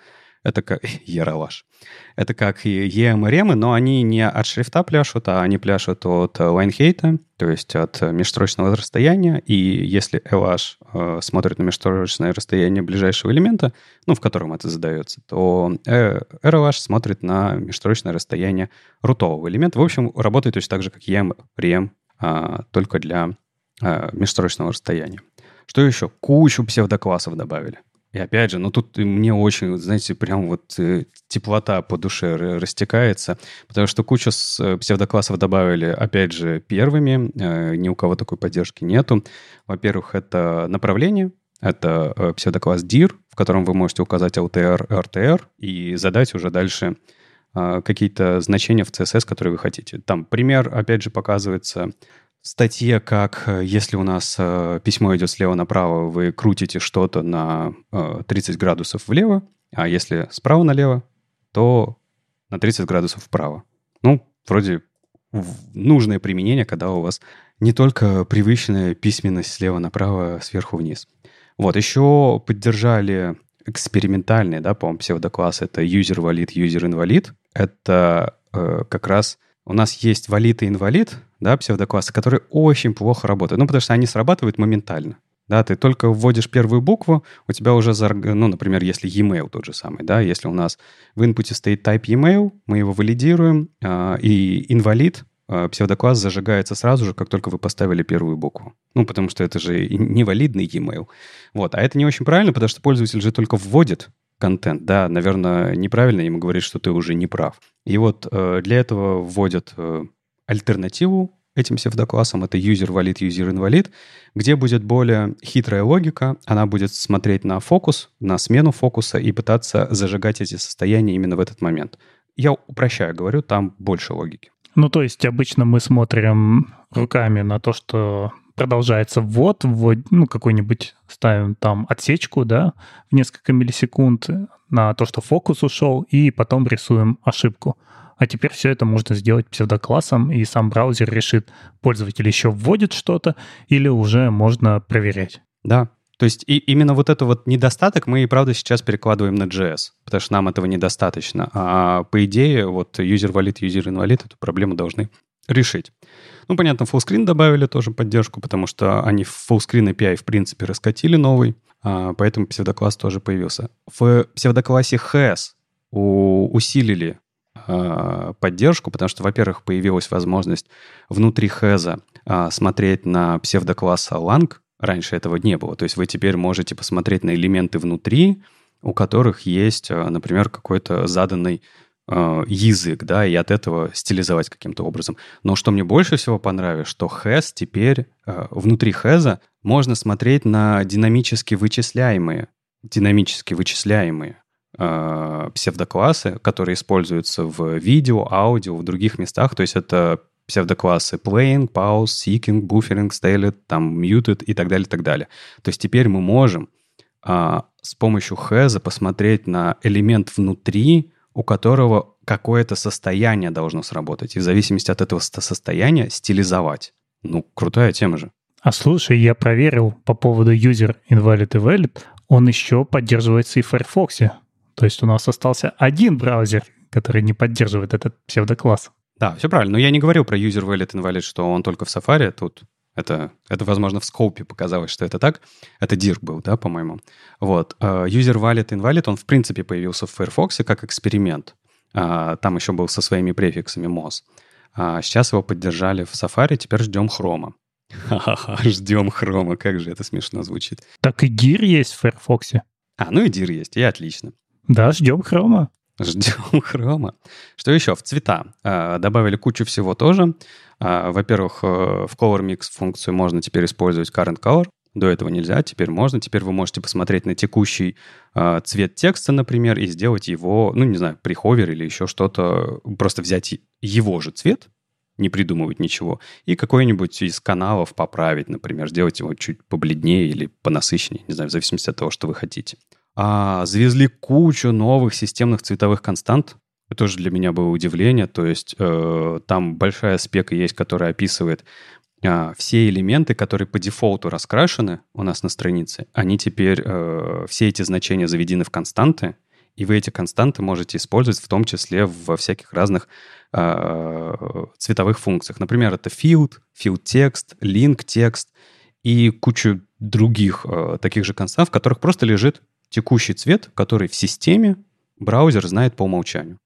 Это как... Ералаш. <laughs> Это как и EM и REM, но они не от шрифта пляшут, а они пляшут от лайнхейта, то есть от межстрочного расстояния. И если LH э, смотрит на межстрочное расстояние ближайшего элемента, ну, в котором это задается, то э, RLH смотрит на межстрочное расстояние рутового элемента. В общем, работает точно так же, как EM, REM, э, только для э, межстрочного расстояния. Что еще? Кучу псевдоклассов добавили. И опять же, ну тут мне очень, знаете, прям вот э, теплота по душе растекается, потому что кучу э, псевдоклассов добавили, опять же, первыми, ни у кого такой поддержки нету. Во-первых, это направление, это псевдокласс dir, в котором вы можете указать LTR, RTR и задать уже дальше какие-то значения в CSS, которые вы хотите. Там пример, опять же, показывается статье, как э, если у нас э, письмо идет слева направо, вы крутите что-то на э, 30 градусов влево, а если справа налево, то на 30 градусов вправо. Ну, вроде нужное применение, когда у вас не только привычная письменность слева направо, сверху вниз. Вот, еще поддержали экспериментальные, да, по-моему, псевдокласс. Это user valid, user invalid. Это э, как раз у нас есть валид и инвалид, да, псевдоклассы, которые очень плохо работают. Ну, потому что они срабатывают моментально. Да, ты только вводишь первую букву, у тебя уже, ну, например, если e-mail тот же самый, да, если у нас в инпуте стоит type e-mail, мы его валидируем, э, и инвалид, э, псевдокласс зажигается сразу же, как только вы поставили первую букву. Ну, потому что это же невалидный e-mail. Вот, а это не очень правильно, потому что пользователь же только вводит контент. Да, наверное, неправильно ему говорить, что ты уже не прав. И вот э, для этого вводят э, альтернативу этим псевдоклассам. Это user valid, user invalid, где будет более хитрая логика. Она будет смотреть на фокус, на смену фокуса и пытаться зажигать эти состояния именно в этот момент. Я упрощаю, говорю, там больше логики. Ну, то есть обычно мы смотрим руками на то, что продолжается ввод, ввод, ну, какой-нибудь ставим там отсечку, да, в несколько миллисекунд на то, что фокус ушел, и потом рисуем ошибку. А теперь все это можно сделать псевдоклассом, и сам браузер решит, пользователь еще вводит что-то, или уже можно проверять. Да, то есть и именно вот этот вот недостаток мы и правда сейчас перекладываем на JS, потому что нам этого недостаточно. А по идее вот user invalid эту проблему должны решить. Ну, понятно, fullscreen добавили тоже поддержку, потому что они fullscreen API, в принципе, раскатили новый, а, поэтому псевдокласс тоже появился. В псевдоклассе has усилили а, поддержку, потому что, во-первых, появилась возможность внутри has а, смотреть на псевдокласса lang, Раньше этого не было. То есть вы теперь можете посмотреть на элементы внутри, у которых есть, э, например, какой-то заданный э, язык, да, и от этого стилизовать каким-то образом. Но что мне больше всего понравилось, что Has теперь э, внутри Has можно смотреть на динамически вычисляемые, динамически вычисляемые э, псевдоклассы, которые используются в видео, аудио, в других местах. То есть это псевдоклассы playing, pause, seeking, buffering, styled, там muted и так далее, и так далее. То есть теперь мы можем а, с помощью has посмотреть на элемент внутри, у которого какое-то состояние должно сработать. И в зависимости от этого состояния стилизовать. Ну, крутая тема же. А слушай, я проверил по поводу user invalid и valid. Он еще поддерживается и в Firefox. То есть у нас остался один браузер, который не поддерживает этот псевдокласс. Да, все правильно. Но я не говорил про user valid invalid, что он только в Safari. Тут это, это, возможно, в скопе показалось, что это так. Это Дирк был, да, по-моему. Вот. Э, user valid invalid, он, в принципе, появился в Firefox как эксперимент. А, там еще был со своими префиксами MOS. А сейчас его поддержали в Safari, теперь ждем хрома. Ха-ха-ха, ждем хрома, как же это смешно звучит. Так и гир есть в Firefox. А, ну и дир есть, и отлично. Да, ждем хрома. Ждем хрома. Что еще? В цвета. А, добавили кучу всего тоже. А, во-первых, э, в Color Mix функцию можно теперь использовать Current Color. До этого нельзя, теперь можно. Теперь вы можете посмотреть на текущий э, цвет текста, например, и сделать его, ну, не знаю, при ховер или еще что-то. Просто взять его же цвет, не придумывать ничего, и какой-нибудь из каналов поправить, например, сделать его чуть побледнее или понасыщеннее, не знаю, в зависимости от того, что вы хотите. А, завезли кучу новых системных цветовых констант. Это тоже для меня было удивление. То есть э, там большая спека есть, которая описывает э, все элементы, которые по дефолту раскрашены у нас на странице. Они теперь, э, все эти значения заведены в константы, и вы эти константы можете использовать в том числе во всяких разных э, цветовых функциях. Например, это field, field text, link text и кучу других э, таких же констант, в которых просто лежит текущий цвет, который в системе браузер знает по умолчанию.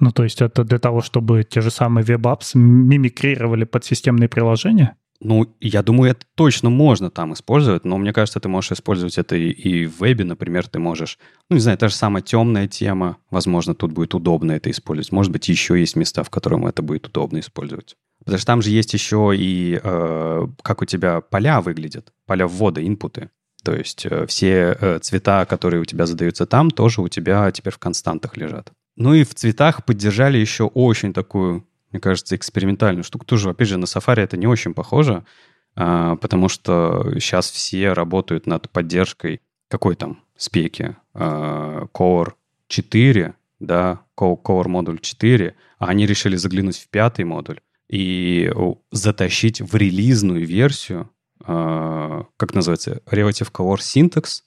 Ну, то есть это для того, чтобы те же самые web apps мимикрировали под системные приложения? Ну, я думаю, это точно можно там использовать, но мне кажется, ты можешь использовать это и, и в вебе, например, ты можешь, ну, не знаю, та же самая темная тема, возможно, тут будет удобно это использовать. Может быть, еще есть места, в которых это будет удобно использовать. Потому что там же есть еще и э, как у тебя поля выглядят, поля ввода, инпуты. То есть э, все э, цвета, которые у тебя задаются там, тоже у тебя теперь в константах лежат. Ну и в цветах поддержали еще очень такую, мне кажется, экспериментальную штуку. Тоже, опять же, на Safari это не очень похоже, а, потому что сейчас все работают над поддержкой какой там спеки? А, Core 4, да, Core модуль 4, а они решили заглянуть в пятый модуль и затащить в релизную версию как называется, Relative Color Syntax.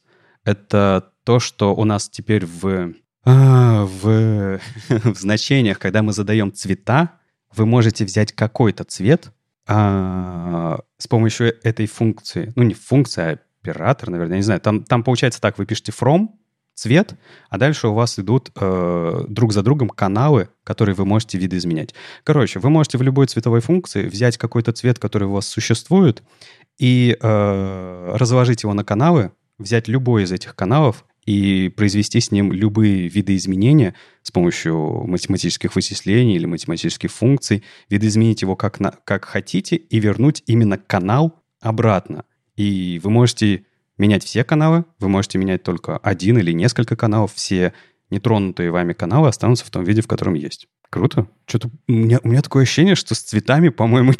Это то, что у нас теперь в, а, в, <laughs> в значениях, когда мы задаем цвета, вы можете взять какой-то цвет а, с помощью этой функции. Ну, не функция, а оператор, наверное, я не знаю. Там, там получается так, вы пишете from, цвет, а дальше у вас идут э, друг за другом каналы, которые вы можете видоизменять. Короче, вы можете в любой цветовой функции взять какой-то цвет, который у вас существует, и э, разложить его на каналы, взять любой из этих каналов и произвести с ним любые виды изменения с помощью математических вычислений или математических функций, видоизменить его как, на, как хотите и вернуть именно канал обратно. И вы можете менять все каналы, вы можете менять только один или несколько каналов, все нетронутые вами каналы останутся в том виде, в котором есть. Круто. Что-то у меня, у меня такое ощущение, что с цветами, по-моему,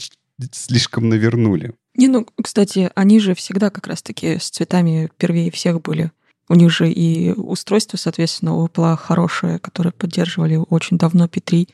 слишком навернули. Не, ну, кстати, они же всегда как раз-таки с цветами первее всех были. У них же и устройство, соответственно, у Apple хорошее, которое поддерживали очень давно P3.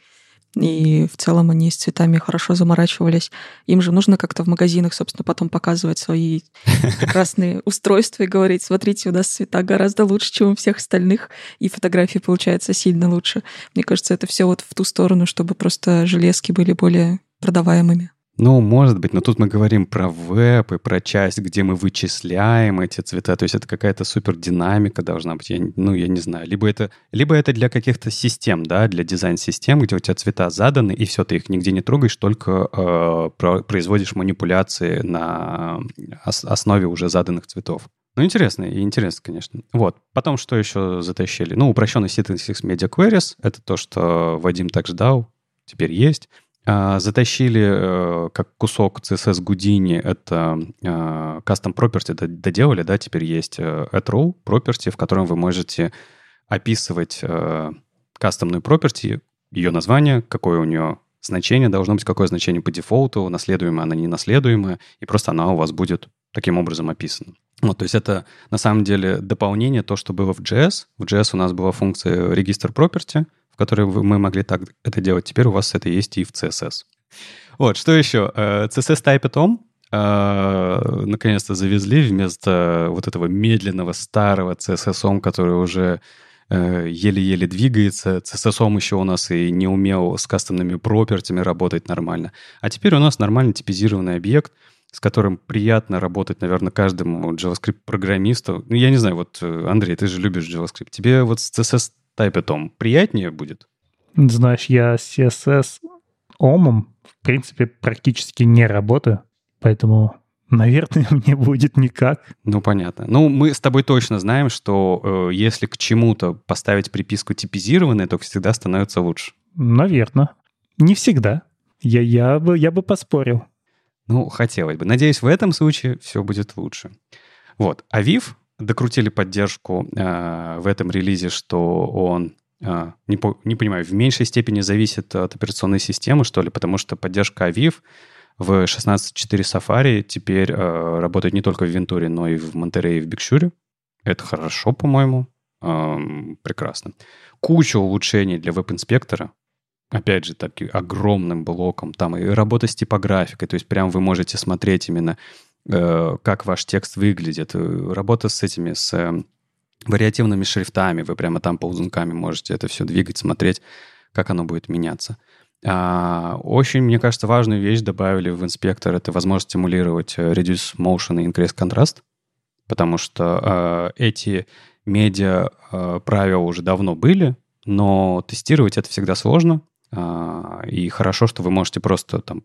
И в целом они с цветами хорошо заморачивались. Им же нужно как-то в магазинах, собственно, потом показывать свои <laughs> прекрасные устройства и говорить, смотрите, у нас цвета гораздо лучше, чем у всех остальных, и фотографии получаются сильно лучше. Мне кажется, это все вот в ту сторону, чтобы просто железки были более продаваемыми. Ну, может быть, но тут мы говорим про веб и про часть, где мы вычисляем эти цвета. То есть это какая-то супер динамика должна быть. Я, ну, я не знаю. Либо это, либо это для каких-то систем, да, для дизайн-систем, где у тебя цвета заданы, и все, ты их нигде не трогаешь, только э, про, производишь манипуляции на ос- основе уже заданных цветов. Ну, интересно, и интересно, конечно. Вот. Потом что еще затащили? Ну, упрощенный синтаксис Media Queries. Это то, что Вадим так ждал, теперь есть. А, затащили э, как кусок CSS Houdini, это э, custom property доделали, да, теперь есть э, at role property, в котором вы можете описывать кастомную property, ее название, какое у нее значение должно быть, какое значение по дефолту, наследуемое она, не наследуемое, и просто она у вас будет таким образом описана. Вот, то есть это на самом деле дополнение то, что было в JS. В JS у нас была функция регистр property, которой мы могли так это делать. Теперь у вас это есть и в CSS. Вот, что еще? Э, CSS Type э, наконец-то завезли вместо вот этого медленного старого CSS, который уже э, еле-еле двигается. CSS еще у нас и не умел с кастомными пропертями работать нормально. А теперь у нас нормально типизированный объект, с которым приятно работать, наверное, каждому JavaScript-программисту. Ну, я не знаю, вот, Андрей, ты же любишь JavaScript. Тебе вот CSS Type приятнее будет? Знаешь, я с CSS омом, в принципе, практически не работаю, поэтому Наверное, <laughs> мне будет никак. Ну, понятно. Ну, мы с тобой точно знаем, что э, если к чему-то поставить приписку типизированная, то всегда становится лучше. Наверное. Не всегда. Я, я, бы, я бы поспорил. Ну, хотелось бы. Надеюсь, в этом случае все будет лучше. Вот. А Viv докрутили поддержку э, в этом релизе, что он, э, не, по, не понимаю, в меньшей степени зависит от операционной системы, что ли, потому что поддержка Aviv в 16.4 Safari теперь э, работает не только в Вентуре, но и в Монтерее и в Бикшуре. Это хорошо, по-моему. Э, прекрасно. Куча улучшений для веб-инспектора. Опять же, так огромным блоком. Там и работа с типографикой. То есть прям вы можете смотреть именно как ваш текст выглядит, э, работа с этими, с э, вариативными шрифтами, вы прямо там ползунками можете это все двигать, смотреть, как оно будет меняться. А, очень, мне кажется, важную вещь добавили в инспектор, это возможность стимулировать reduce motion и increase contrast, потому что эти медиа правила уже давно были, но тестировать это всегда сложно, а, и хорошо, что вы можете просто там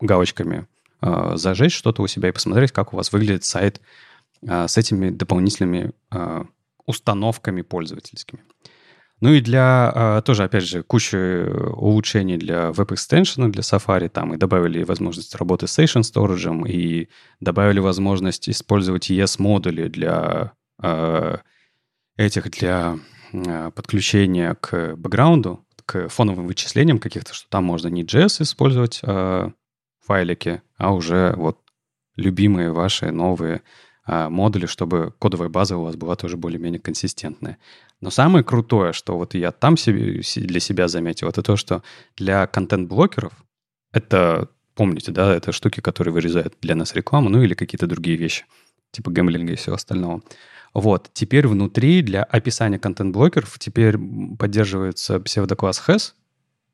галочками э, зажечь что-то у себя и посмотреть, как у вас выглядит сайт э, с этими дополнительными э, установками пользовательскими. Ну и для, тоже, опять же, куча улучшений для веб-экстеншена, для Safari. Там и добавили возможность работы с Session Storage, и добавили возможность использовать ES-модули для этих, для подключения к бэкграунду, к фоновым вычислениям каких-то, что там можно не JS использовать, а файлики, а уже вот любимые ваши новые а, модули, чтобы кодовая база у вас была тоже более-менее консистентная. Но самое крутое, что вот я там себе, для себя заметил, это то, что для контент-блокеров это, помните, да, это штуки, которые вырезают для нас рекламу, ну или какие-то другие вещи, типа гэмблинга и всего остального. Вот, теперь внутри для описания контент-блокеров теперь поддерживается псевдокласс HES,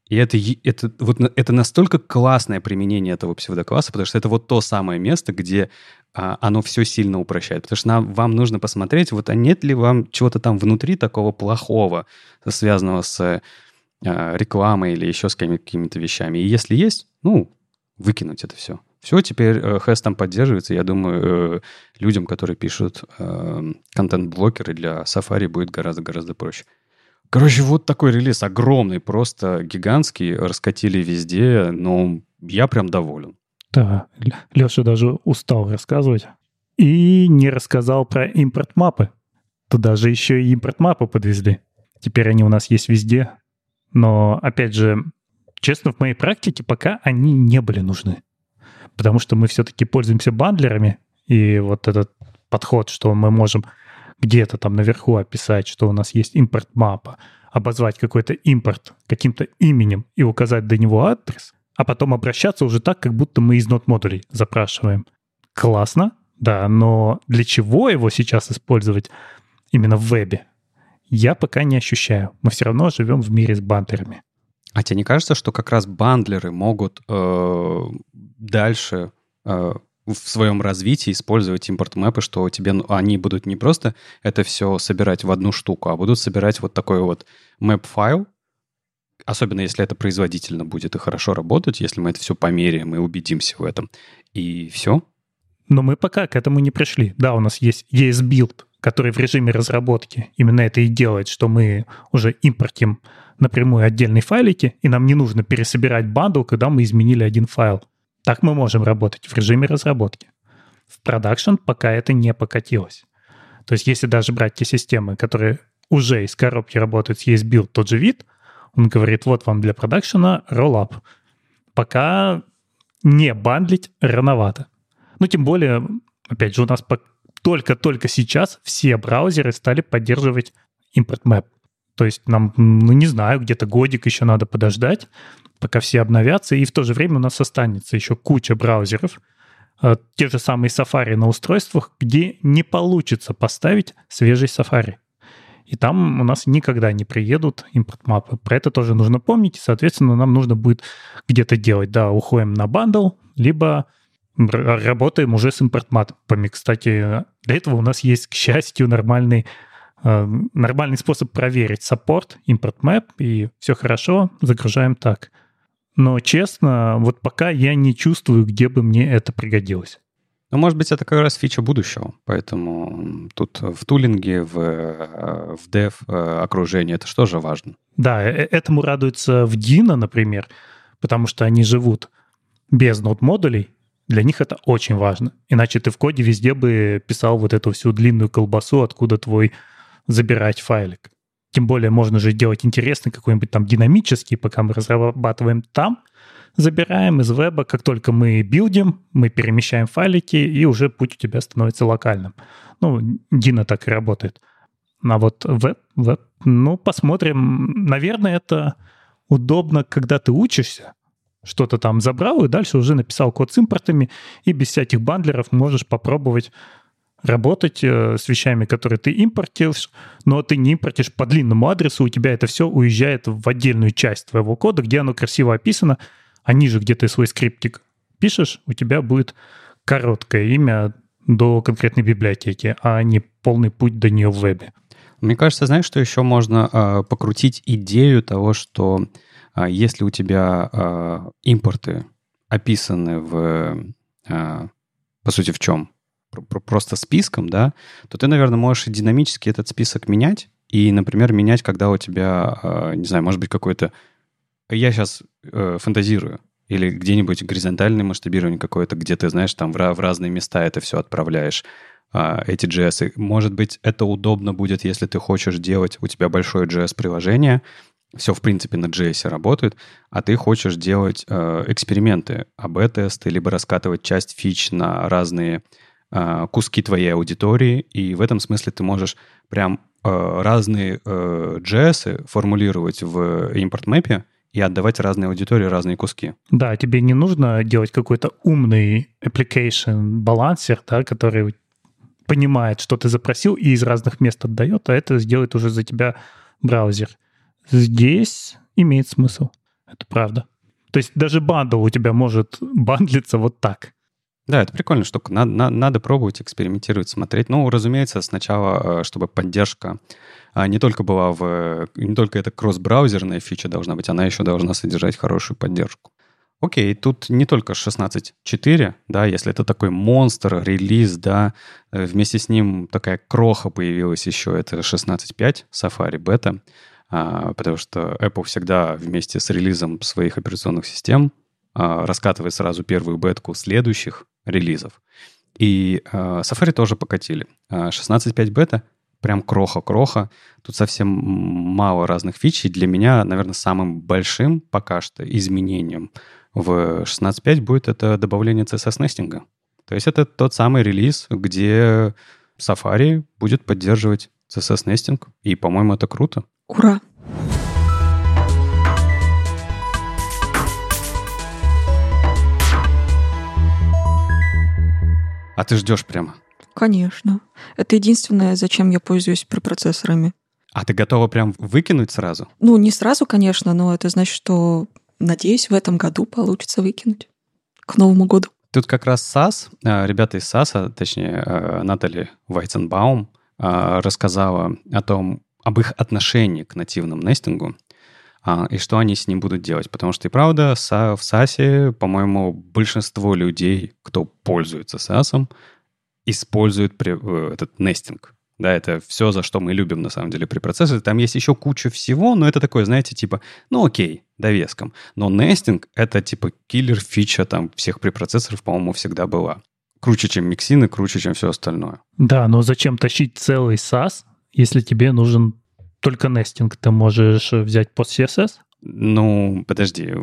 и это, это, вот, это настолько классное применение этого псевдокласса, потому что это вот то самое место, где а, оно все сильно упрощает. Потому что нам, вам нужно посмотреть, вот а нет ли вам чего-то там внутри такого плохого, связанного с а, рекламой или еще с какими-то вещами. И если есть, ну, выкинуть это все. Все, теперь э, HES там поддерживается. Я думаю, э, людям, которые пишут э, контент-блокеры для Safari, будет гораздо-гораздо проще. Короче, вот такой релиз огромный, просто гигантский, раскатили везде, но я прям доволен. Да, Леша даже устал рассказывать. И не рассказал про импорт-мапы. Туда же еще и импорт-мапы подвезли. Теперь они у нас есть везде. Но, опять же, честно, в моей практике пока они не были нужны. Потому что мы все-таки пользуемся бандлерами, и вот этот подход, что мы можем где-то там наверху описать, что у нас есть импорт-мапа, обозвать какой-то импорт каким-то именем и указать до него адрес, а потом обращаться уже так, как будто мы из нот-модулей запрашиваем. Классно, да, но для чего его сейчас использовать именно в вебе, я пока не ощущаю. Мы все равно живем в мире с бандлерами. А тебе не кажется, что как раз бандлеры могут э, дальше э, в своем развитии использовать импорт-мэпы, что тебе ну, они будут не просто это все собирать в одну штуку, а будут собирать вот такой вот мэп-файл, особенно если это производительно будет и хорошо работать, если мы это все померяем и убедимся в этом. И все. Но мы пока к этому не пришли. Да, у нас есть esbuild, который в режиме разработки именно это и делает, что мы уже импортим напрямую отдельные файлики, и нам не нужно пересобирать бандл, когда мы изменили один файл. Так мы можем работать в режиме разработки. В продакшн пока это не покатилось. То есть если даже брать те системы, которые уже из коробки работают с ESBuild, тот же Vite, он говорит, вот вам для продакшена Rollup. Пока не бандлить рановато. Ну, тем более, опять же, у нас только-только сейчас все браузеры стали поддерживать импорт map. То есть нам, ну не знаю, где-то годик еще надо подождать, пока все обновятся, и в то же время у нас останется еще куча браузеров, э, те же самые Safari на устройствах, где не получится поставить свежий Safari. И там у нас никогда не приедут импорт-мапы. Про это тоже нужно помнить. И, соответственно, нам нужно будет где-то делать. Да, уходим на бандл, либо работаем уже с import map ами. Кстати, для этого у нас есть, к счастью, нормальный Э, нормальный способ проверить support import map, и все хорошо, загружаем так. Но честно, вот пока я не чувствую, где бы мне это пригодилось. Ну, может быть, это как раз фича будущего. Поэтому тут в tooling е, в, э, в dev э, окружении это что же важно? Да, этому радуется в Dino, например, потому что они живут без нод-модулей. Для них это очень важно. Иначе ты в коде везде бы писал вот эту всю длинную колбасу, откуда твой забирать файлик. Тем более можно же делать интересный какой-нибудь там динамический, пока мы разрабатываем там, забираем из веба, как только мы билдим, мы перемещаем файлики, и уже путь у тебя становится локальным. Ну, Дина так и работает. А вот веб, веб, ну, посмотрим. Наверное, это удобно, когда ты учишься, что-то там забрал, и дальше уже написал код с импортами, и без всяких бандлеров можешь попробовать работать э, с вещами, которые ты импортишь, но ты не импортишь по длинному адресу, у тебя это все уезжает в отдельную часть твоего кода, где оно красиво описано, а ниже, где ты свой скриптик пишешь, у тебя будет короткое имя до конкретной библиотеки, а не полный путь до нее в вебе. Мне кажется, знаешь, что еще можно э, покрутить идею того, что э, если у тебя э, импорты описаны в, э, по сути, в чем? Просто списком, да, то ты, наверное, можешь динамически этот список менять и, например, менять, когда у тебя, а, не знаю, может быть, какой-то... Я сейчас э, фантазирую. Или где-нибудь горизонтальное масштабирование какое-то, где ты, знаешь, там в, в разные места это все отправляешь, а, эти JS. Может быть, это удобно будет, если ты хочешь делать, у тебя большое JS-приложение, все, в принципе, на JS работает, а ты хочешь делать э, эксперименты, АБ-тесты, либо раскатывать часть фич на разные куски твоей аудитории, и в этом смысле ты можешь прям а, разные JS э, формулировать в импорт-мэпе и отдавать разные аудитории разные куски. Да, тебе не нужно делать какой-то умный application балансер, да, который понимает, что ты запросил и из разных мест отдает, а это сделает уже за тебя браузер. Здесь имеет смысл. Это правда. То есть даже бандл у тебя может бандлиться вот так. Да, это прикольная штука. Надо, надо, надо пробовать, экспериментировать, смотреть. Ну, разумеется, сначала, э, чтобы поддержка а, не только была в... Не только это кросс-браузерная фича должна быть, она еще должна содержать хорошую поддержку. Окей, тут не только 16.4, да, если это такой монстр, релиз, да, э, вместе с ним такая кроха появилась еще, это 16.5, Safari Beta, а, потому что Apple всегда вместе с релизом своих операционных систем а, раскатывает сразу первую бетку следующих релизов. И э, Safari тоже покатили. 16.5 а, бета прям кроха-кроха. Тут совсем мало разных фич. И для меня, наверное, самым большим пока что изменением в 16.5 будет это добавление CSS-нестинга. То есть это тот самый релиз, где Safari будет поддерживать CSS-нестинг. И, по-моему, это круто. Ура! А ты ждешь прямо? Конечно. Это единственное, зачем я пользуюсь препроцессорами. А ты готова прям выкинуть сразу? Ну, не сразу, конечно, но это значит, что, надеюсь, в этом году получится выкинуть к Новому году. Тут как раз САС, э, ребята из САСа, точнее, э, Натали Вайценбаум, э, рассказала о том, об их отношении к нативному нестингу и что они с ним будут делать. Потому что и правда, в САСе, по-моему, большинство людей, кто пользуется САСом, используют этот нестинг. Да, это все, за что мы любим, на самом деле, при процессоре. Там есть еще куча всего, но это такое, знаете, типа, ну окей, довеском. Но нестинг — это типа киллер-фича там всех препроцессоров, по-моему, всегда была. Круче, чем миксины, круче, чем все остальное. Да, но зачем тащить целый SAS, если тебе нужен только нестинг? Ты можешь взять под CSS, ну, подожди,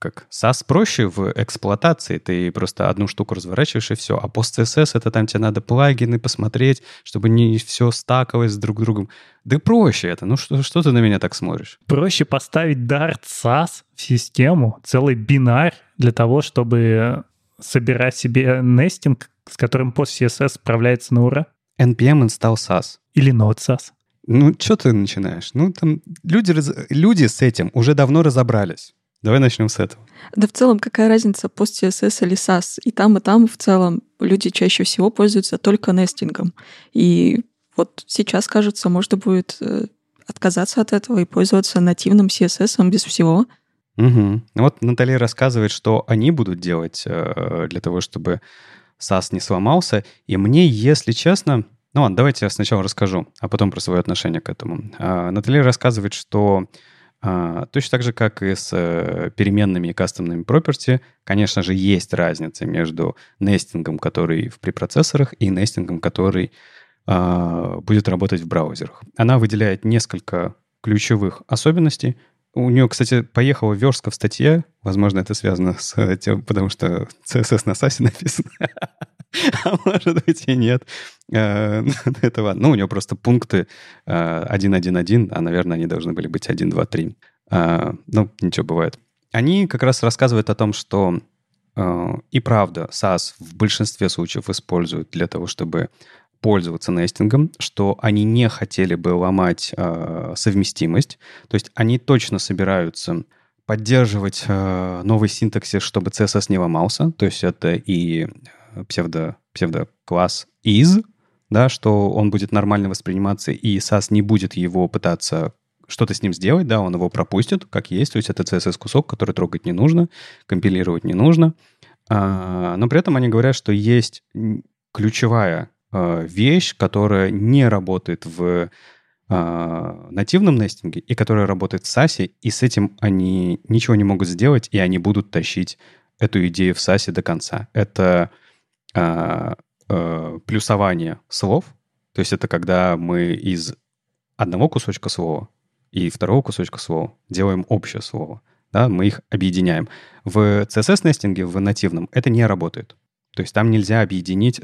как SAS проще в эксплуатации, ты просто одну штуку разворачиваешь и все. А пост CSS это там тебе надо плагины посмотреть, чтобы не все стаковалось друг с другом. Да проще это. Ну что, что ты на меня так смотришь? Проще поставить Dart SAS в систему, целый бинар для того, чтобы собирать себе нестинг, с которым пост CSS справляется на ура. NPM install SAS. Или Node SAS. Ну, что ты начинаешь? Ну, там люди, люди с этим уже давно разобрались. Давай начнем с этого. Да в целом, какая разница, пост CSS или SAS? И там, и там в целом люди чаще всего пользуются только нестингом. И вот сейчас, кажется, можно будет э, отказаться от этого и пользоваться нативным CSS без всего. Угу. Вот Наталья рассказывает, что они будут делать э, для того, чтобы SAS не сломался. И мне, если честно, ну ладно, давайте я сначала расскажу, а потом про свое отношение к этому. А, Наталья рассказывает, что а, точно так же, как и с э, переменными и кастомными property, конечно же, есть разница между нестингом, который в препроцессорах, и нестингом, который а, будет работать в браузерах. Она выделяет несколько ключевых особенностей. У нее, кстати, поехала верстка в статье. Возможно, это связано с тем, потому что <laughs> CSS на SASE написано. <laughs> а может быть и нет. Э, <laughs> этого, ну, у него просто пункты 1.1.1, э, а, наверное, они должны были быть 1, 2, 3. Ну, ничего, бывает. Они как раз рассказывают о том, что э, и правда SAS в большинстве случаев используют для того, чтобы пользоваться нестингом, что они не хотели бы ломать э, совместимость. То есть они точно собираются поддерживать э, новый синтаксис, чтобы CSS не ломался. То есть это и псевдо, псевдо-класс is, да, что он будет нормально восприниматься, и SAS не будет его пытаться что-то с ним сделать, да, он его пропустит, как есть, то есть это CSS-кусок, который трогать не нужно, компилировать не нужно. А, но при этом они говорят, что есть ключевая а, вещь, которая не работает в а, нативном нестинге и которая работает в SAS, и с этим они ничего не могут сделать, и они будут тащить эту идею в SAS до конца. Это а, а, плюсование слов. То есть это когда мы из одного кусочка слова и второго кусочка слова делаем общее слово. Да, мы их объединяем. В CSS-нестинге, в нативном, это не работает. То есть там нельзя объединить,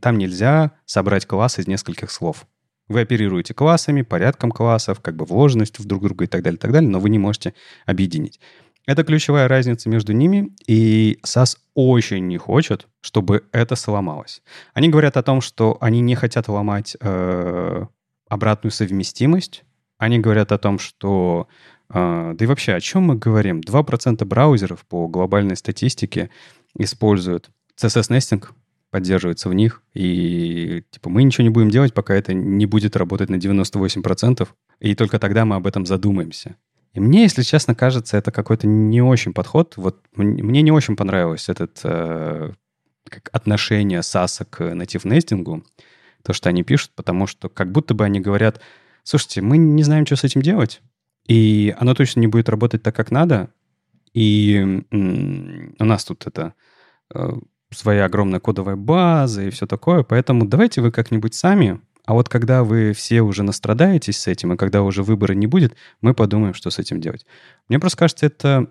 там нельзя собрать класс из нескольких слов. Вы оперируете классами, порядком классов, как бы вложенностью в друг друга и так далее, и так далее, но вы не можете объединить. Это ключевая разница между ними, и SAS очень не хочет, чтобы это сломалось. Они говорят о том, что они не хотят ломать э, обратную совместимость. Они говорят о том, что... Э, да и вообще, о чем мы говорим? 2% браузеров по глобальной статистике используют CSS-нестинг, поддерживается в них, и типа мы ничего не будем делать, пока это не будет работать на 98%, и только тогда мы об этом задумаемся. И мне, если честно, кажется, это какой-то не очень подход. Вот мне не очень понравилось этот э, отношение САСа к native нестингу, то, что они пишут, потому что как будто бы они говорят, слушайте, мы не знаем, что с этим делать, и оно точно не будет работать так, как надо, и м- у нас тут это э, своя огромная кодовая база и все такое, поэтому давайте вы как-нибудь сами а вот когда вы все уже настрадаетесь с этим, и когда уже выбора не будет, мы подумаем, что с этим делать. Мне просто кажется, это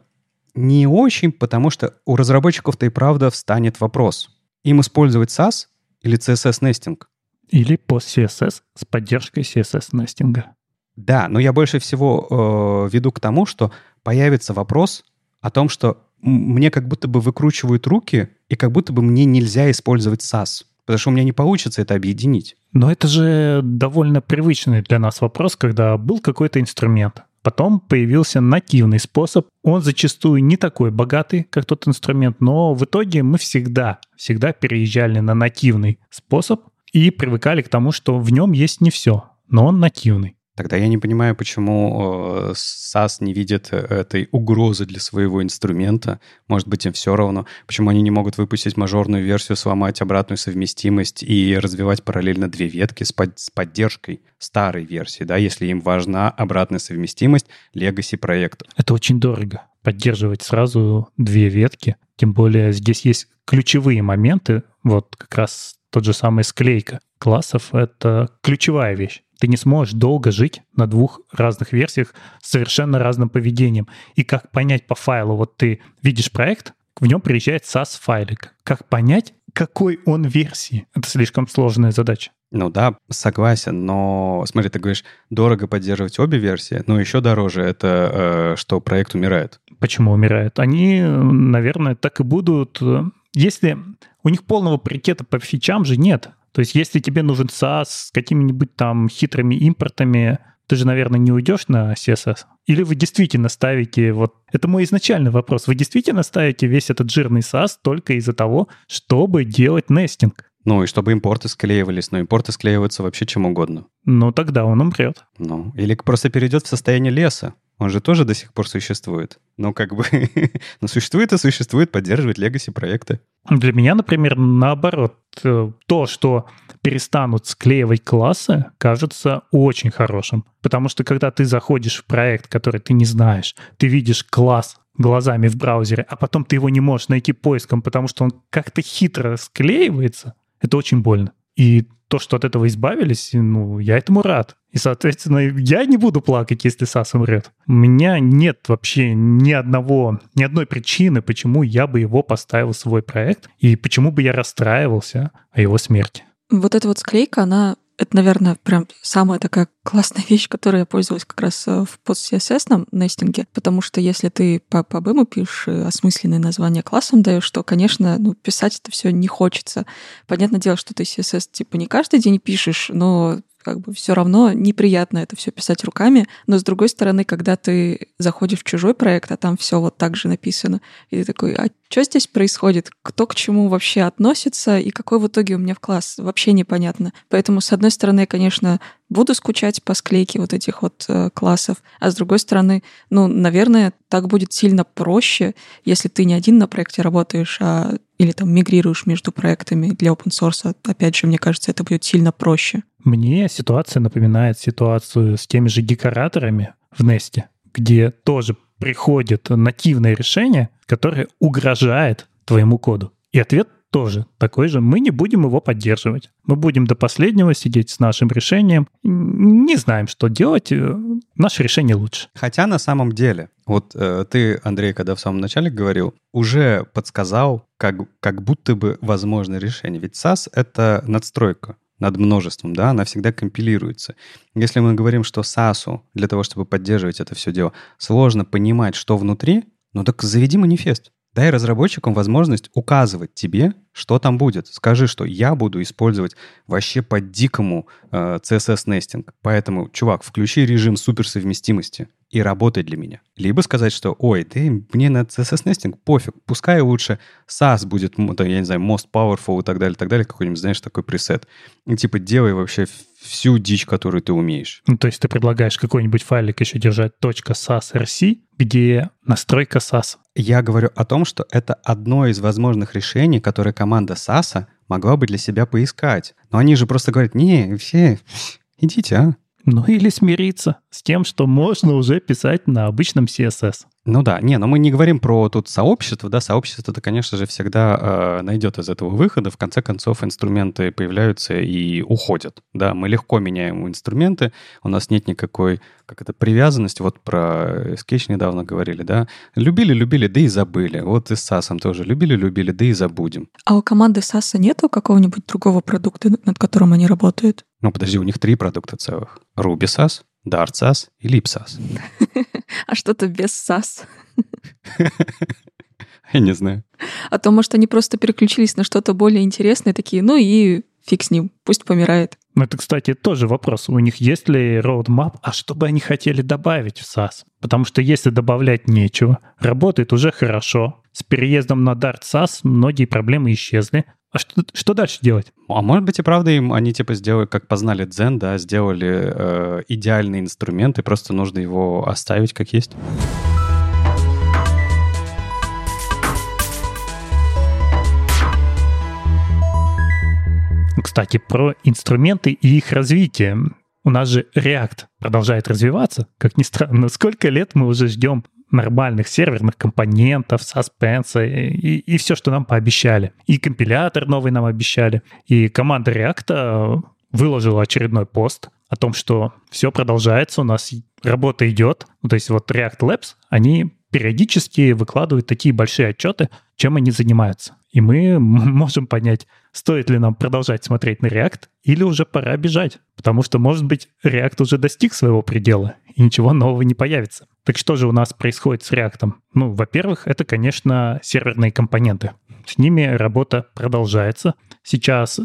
не очень, потому что у разработчиков-то и правда встанет вопрос. Им использовать SAS или CSS-нестинг? Или post-CSS с поддержкой CSS-нестинга. Да, но я больше всего э, веду к тому, что появится вопрос о том, что мне как будто бы выкручивают руки, и как будто бы мне нельзя использовать SAS. Потому что у меня не получится это объединить. Но это же довольно привычный для нас вопрос, когда был какой-то инструмент, Потом появился нативный способ. Он зачастую не такой богатый, как тот инструмент, но в итоге мы всегда, всегда переезжали на нативный способ и привыкали к тому, что в нем есть не все, но он нативный. Тогда я не понимаю, почему SAS не видит э, этой угрозы для своего инструмента. Может быть, им все равно. Почему они не могут выпустить мажорную версию, сломать обратную совместимость и развивать параллельно две ветки с, под, с поддержкой старой версии, да, если им важна обратная совместимость legacy проекта. Это очень дорого поддерживать сразу две ветки. Тем более здесь есть ключевые моменты, вот как раз тот же самый склейка классов — это ключевая вещь. Ты не сможешь долго жить на двух разных версиях с совершенно разным поведением. И как понять по файлу, вот ты видишь проект, в нем приезжает SAS-файлик. Как понять, какой он версии? Это слишком сложная задача. Ну да, согласен, но смотри, ты говоришь, дорого поддерживать обе версии, но еще дороже это, э, что проект умирает. Почему умирает? Они, наверное, так и будут. Если у них полного паритета по фичам же нет, то есть если тебе нужен SaaS с какими-нибудь там хитрыми импортами, ты же, наверное, не уйдешь на CSS? Или вы действительно ставите вот... Это мой изначальный вопрос. Вы действительно ставите весь этот жирный SaaS только из-за того, чтобы делать нестинг? Ну, и чтобы импорты склеивались. Но импорты склеиваются вообще чем угодно. Ну, тогда он умрет. Ну, или просто перейдет в состояние леса. Он же тоже до сих пор существует. Но как бы... <laughs> но существует и существует, поддерживает легаси проекты. Для меня, например, наоборот, э, то, что перестанут склеивать классы, кажется очень хорошим. Потому что когда ты заходишь в проект, который ты не знаешь, ты видишь класс глазами в браузере, а потом ты его не можешь найти поиском, потому что он как-то хитро склеивается, это очень больно. И то, что от этого избавились, ну, я этому рад. И, соответственно, я не буду плакать, если САС умрет. У меня нет вообще ни одного, ни одной причины, почему я бы его поставил в свой проект, и почему бы я расстраивался о его смерти. Вот эта вот склейка, она это, наверное, прям самая такая классная <laughs> вещь, которой я пользовалась как раз э, в пост-CSS нестинге, потому что если ты по, по BIM пишешь э, осмысленные названия классом даешь, то, конечно, ну, писать это все не хочется. Понятное дело, что ты CSS типа не каждый день пишешь, но как бы все равно неприятно это все писать руками, но с другой стороны, когда ты заходишь в чужой проект, а там все вот так же написано, и ты такой, а что здесь происходит? Кто к чему вообще относится и какой в итоге у меня в класс? Вообще непонятно. Поэтому, с одной стороны, я, конечно, буду скучать по склейке вот этих вот э, классов, а с другой стороны, ну, наверное, так будет сильно проще, если ты не один на проекте работаешь, а или там мигрируешь между проектами для open source. Опять же, мне кажется, это будет сильно проще. Мне ситуация напоминает ситуацию с теми же декораторами в Nest, где тоже приходит нативное решение, которое угрожает твоему коду. И ответ тоже такой же. Мы не будем его поддерживать. Мы будем до последнего сидеть с нашим решением. Не знаем, что делать. Наше решение лучше. Хотя на самом деле, вот э, ты, Андрей, когда в самом начале говорил, уже подсказал, как, как будто бы возможно решение. Ведь SAS — это надстройка над множеством, да, она всегда компилируется. Если мы говорим, что САСу для того, чтобы поддерживать это все дело, сложно понимать, что внутри, ну так заведи манифест. Дай разработчикам возможность указывать тебе, что там будет. Скажи, что я буду использовать вообще по дикому э, CSS-нестинг. Поэтому, чувак, включи режим суперсовместимости и работай для меня. Либо сказать, что, ой, ты мне на CSS-нестинг пофиг, пускай лучше SAS будет, я не знаю, most powerful и так далее, так далее, какой-нибудь, знаешь, такой пресет. И типа делай вообще всю дичь, которую ты умеешь. Ну, то есть ты предлагаешь какой-нибудь файлик еще держать .sas.rc, где настройка SAS. Я говорю о том, что это одно из возможных решений, которые команда SAS могла бы для себя поискать. Но они же просто говорят, не, все, <laughs> идите, а. Ну или смириться с тем, что можно уже писать на обычном CSS. Ну да, не, но мы не говорим про тут сообщество, да, сообщество это, конечно же, всегда э, найдет из этого выхода. В конце концов, инструменты появляются и уходят, да, мы легко меняем инструменты, у нас нет никакой, как это, привязанности, вот про скетч недавно говорили, да, любили-любили, да и забыли, вот и с САСом тоже любили-любили, да и забудем. А у команды САСа нету какого-нибудь другого продукта, над которым они работают? Ну, подожди, у них три продукта целых. Ruby SAS, Dart SAS и Lip SAS. <laughs> А что-то без SAS. <laughs> Я не знаю. А то, может, они просто переключились на что-то более интересное, такие, ну и фиг с ним, пусть помирает. Ну, это, кстати, тоже вопрос. У них есть ли roadmap, а что бы они хотели добавить в SAS? Потому что если добавлять нечего, работает уже хорошо. С переездом на Dart SAS многие проблемы исчезли. А что, что дальше делать? А может быть и правда им они типа сделали, как познали дзен, да, сделали э, идеальный инструмент, и просто нужно его оставить как есть? Кстати, про инструменты и их развитие. У нас же React продолжает развиваться. Как ни странно, сколько лет мы уже ждем нормальных серверных компонентов, саспенса и, и все, что нам пообещали. И компилятор новый нам обещали. И команда React выложила очередной пост о том, что все продолжается, у нас работа идет. Ну, то есть вот React Labs, они периодически выкладывают такие большие отчеты, чем они занимаются. И мы <laughs> можем понять, стоит ли нам продолжать смотреть на React или уже пора бежать. Потому что, может быть, React уже достиг своего предела, и ничего нового не появится. Так что же у нас происходит с React? Ну, во-первых, это, конечно, серверные компоненты. С ними работа продолжается. Сейчас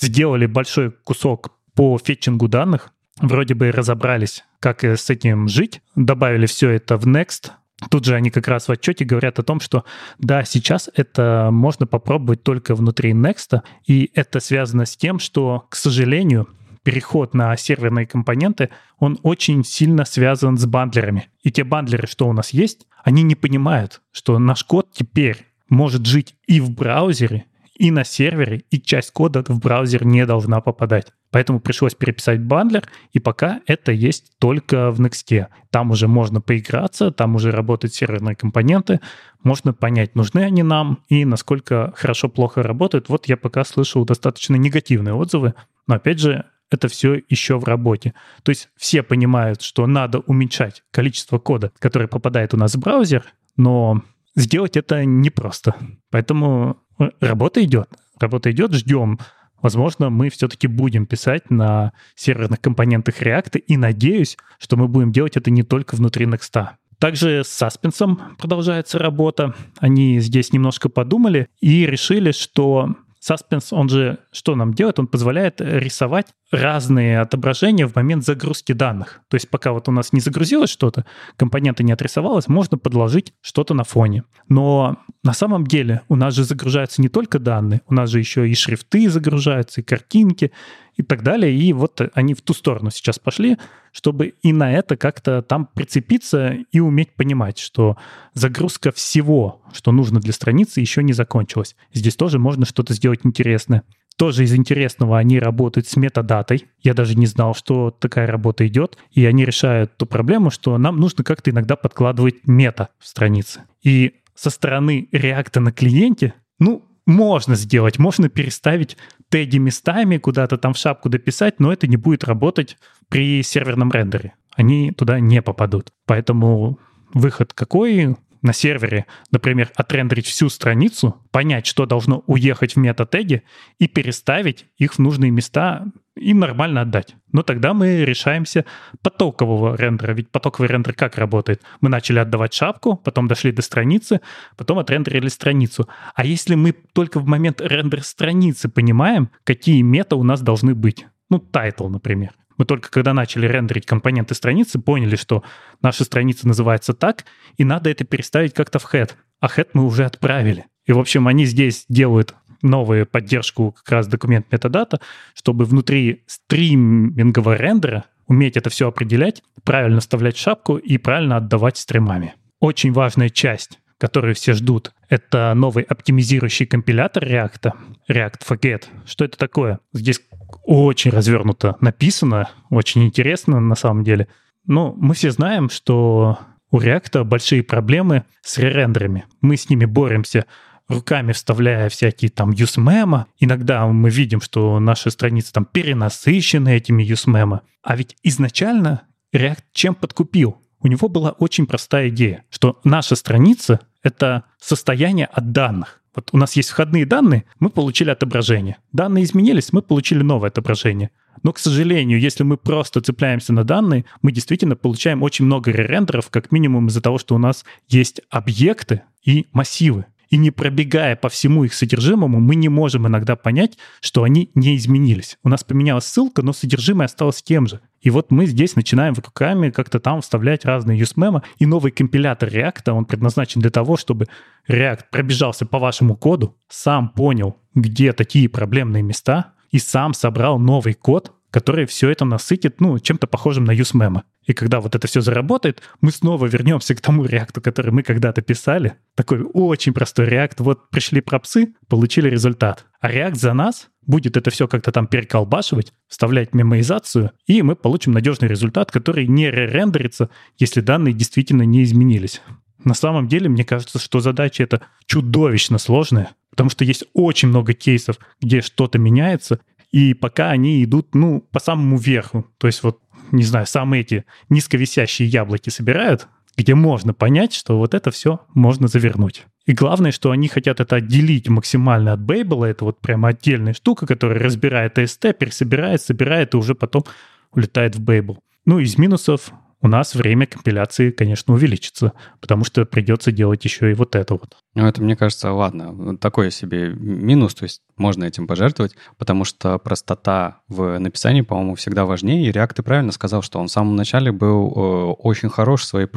сделали большой кусок по фетчингу данных. Вроде бы разобрались, как с этим жить. Добавили все это в Next, Тут же они как раз в отчете говорят о том, что да, сейчас это можно попробовать только внутри Next, и это связано с тем, что, к сожалению, переход на серверные компоненты, он очень сильно связан с бандлерами. И те бандлеры, что у нас есть, они не понимают, что наш код теперь может жить и в браузере, и на сервере, и часть кода в браузер не должна попадать. Поэтому пришлось переписать бандлер, и пока это есть только в Next. Там уже можно поиграться, там уже работают серверные компоненты, можно понять, нужны они нам и насколько хорошо-плохо работают. Вот я пока слышал достаточно негативные отзывы, но опять же, это все еще в работе. То есть все понимают, что надо уменьшать количество кода, который попадает у нас в браузер, но сделать это непросто. Поэтому работа идет. Работа идет, ждем возможно, мы все-таки будем писать на серверных компонентах React, и надеюсь, что мы будем делать это не только внутри Next. Также с Саспенсом продолжается работа. Они здесь немножко подумали и решили, что Suspense, он же что нам делает? Он позволяет рисовать разные отображения в момент загрузки данных. То есть пока вот у нас не загрузилось что-то, компоненты не отрисовалось, можно подложить что-то на фоне. Но на самом деле у нас же загружаются не только данные, у нас же еще и шрифты загружаются, и картинки, и так далее. И вот они в ту сторону сейчас пошли, чтобы и на это как-то там прицепиться и уметь понимать, что загрузка всего, что нужно для страницы, еще не закончилась. Здесь тоже можно что-то сделать интересное. Тоже из интересного они работают с метадатой. Я даже не знал, что такая работа идет. И они решают ту проблему, что нам нужно как-то иногда подкладывать мета в страницы. И со стороны реакта на клиенте, ну, можно сделать, можно переставить теги местами, куда-то там в шапку дописать, но это не будет работать при серверном рендере. Они туда не попадут. Поэтому выход какой? На сервере, например, отрендерить всю страницу, понять, что должно уехать в мета-теги и переставить их в нужные места и нормально отдать. Но тогда мы решаемся потокового рендера. Ведь потоковый рендер как работает? Мы начали отдавать шапку, потом дошли до страницы, потом отрендерили страницу. А если мы только в момент рендера страницы понимаем, какие мета у нас должны быть? Ну, title, например. Мы только когда начали рендерить компоненты страницы, поняли, что наша страница называется так, и надо это переставить как-то в head. А head мы уже отправили. И, в общем, они здесь делают новую поддержку как раз документ метадата, чтобы внутри стримингового рендера уметь это все определять, правильно вставлять шапку и правильно отдавать стримами. Очень важная часть которую все ждут, это новый оптимизирующий компилятор React, React Forget. Что это такое? Здесь очень развернуто написано, очень интересно на самом деле. Но мы все знаем, что у React большие проблемы с ререндерами. Мы с ними боремся руками вставляя всякие там юсмема. Иногда мы видим, что наши страницы там перенасыщены этими юсмема. А ведь изначально React чем подкупил? У него была очень простая идея, что наша страница — это состояние от данных. Вот у нас есть входные данные, мы получили отображение. Данные изменились, мы получили новое отображение. Но, к сожалению, если мы просто цепляемся на данные, мы действительно получаем очень много ререндеров, как минимум из-за того, что у нас есть объекты и массивы. И не пробегая по всему их содержимому, мы не можем иногда понять, что они не изменились. У нас поменялась ссылка, но содержимое осталось тем же. И вот мы здесь начинаем руками как-то там вставлять разные юсмемы, и новый компилятор React, он предназначен для того, чтобы React пробежался по вашему коду, сам понял, где такие проблемные места, и сам собрал новый код, который все это насытит, ну, чем-то похожим на UseMemo. И когда вот это все заработает, мы снова вернемся к тому реакту, который мы когда-то писали. Такой очень простой реакт. Вот пришли пропсы, получили результат. А реакт за нас будет это все как-то там переколбашивать, вставлять мемоизацию, и мы получим надежный результат, который не ререндерится, если данные действительно не изменились. На самом деле, мне кажется, что задача эта чудовищно сложная, потому что есть очень много кейсов, где что-то меняется, и пока они идут, ну, по самому верху. То есть вот, не знаю, самые эти низковисящие яблоки собирают, где можно понять, что вот это все можно завернуть. И главное, что они хотят это отделить максимально от Бейбла. Это вот прямо отдельная штука, которая разбирает AST, пересобирает, собирает и уже потом улетает в Бейбл. Ну, из минусов у нас время компиляции, конечно, увеличится, потому что придется делать еще и вот это вот. Ну, это, мне кажется, ладно, такой себе минус, то есть можно этим пожертвовать, потому что простота в написании, по-моему, всегда важнее. И React ты правильно сказал, что он в самом начале был э, очень хорош своей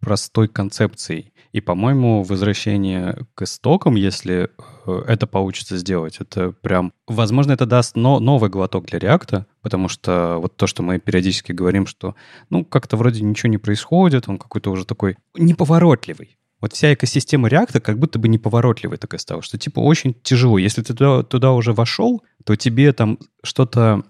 простой концепцией. И, по-моему, возвращение к истокам, если э, это получится сделать, это прям... Возможно, это даст но, новый глоток для реакта, потому что вот то, что мы периодически говорим, что, ну, как-то вроде ничего не происходит, он какой-то уже такой неповоротливый. Вот вся экосистема реакта как будто бы неповоротливой такая стала, что типа очень тяжело. Если ты туда, туда уже вошел, то тебе там что-то...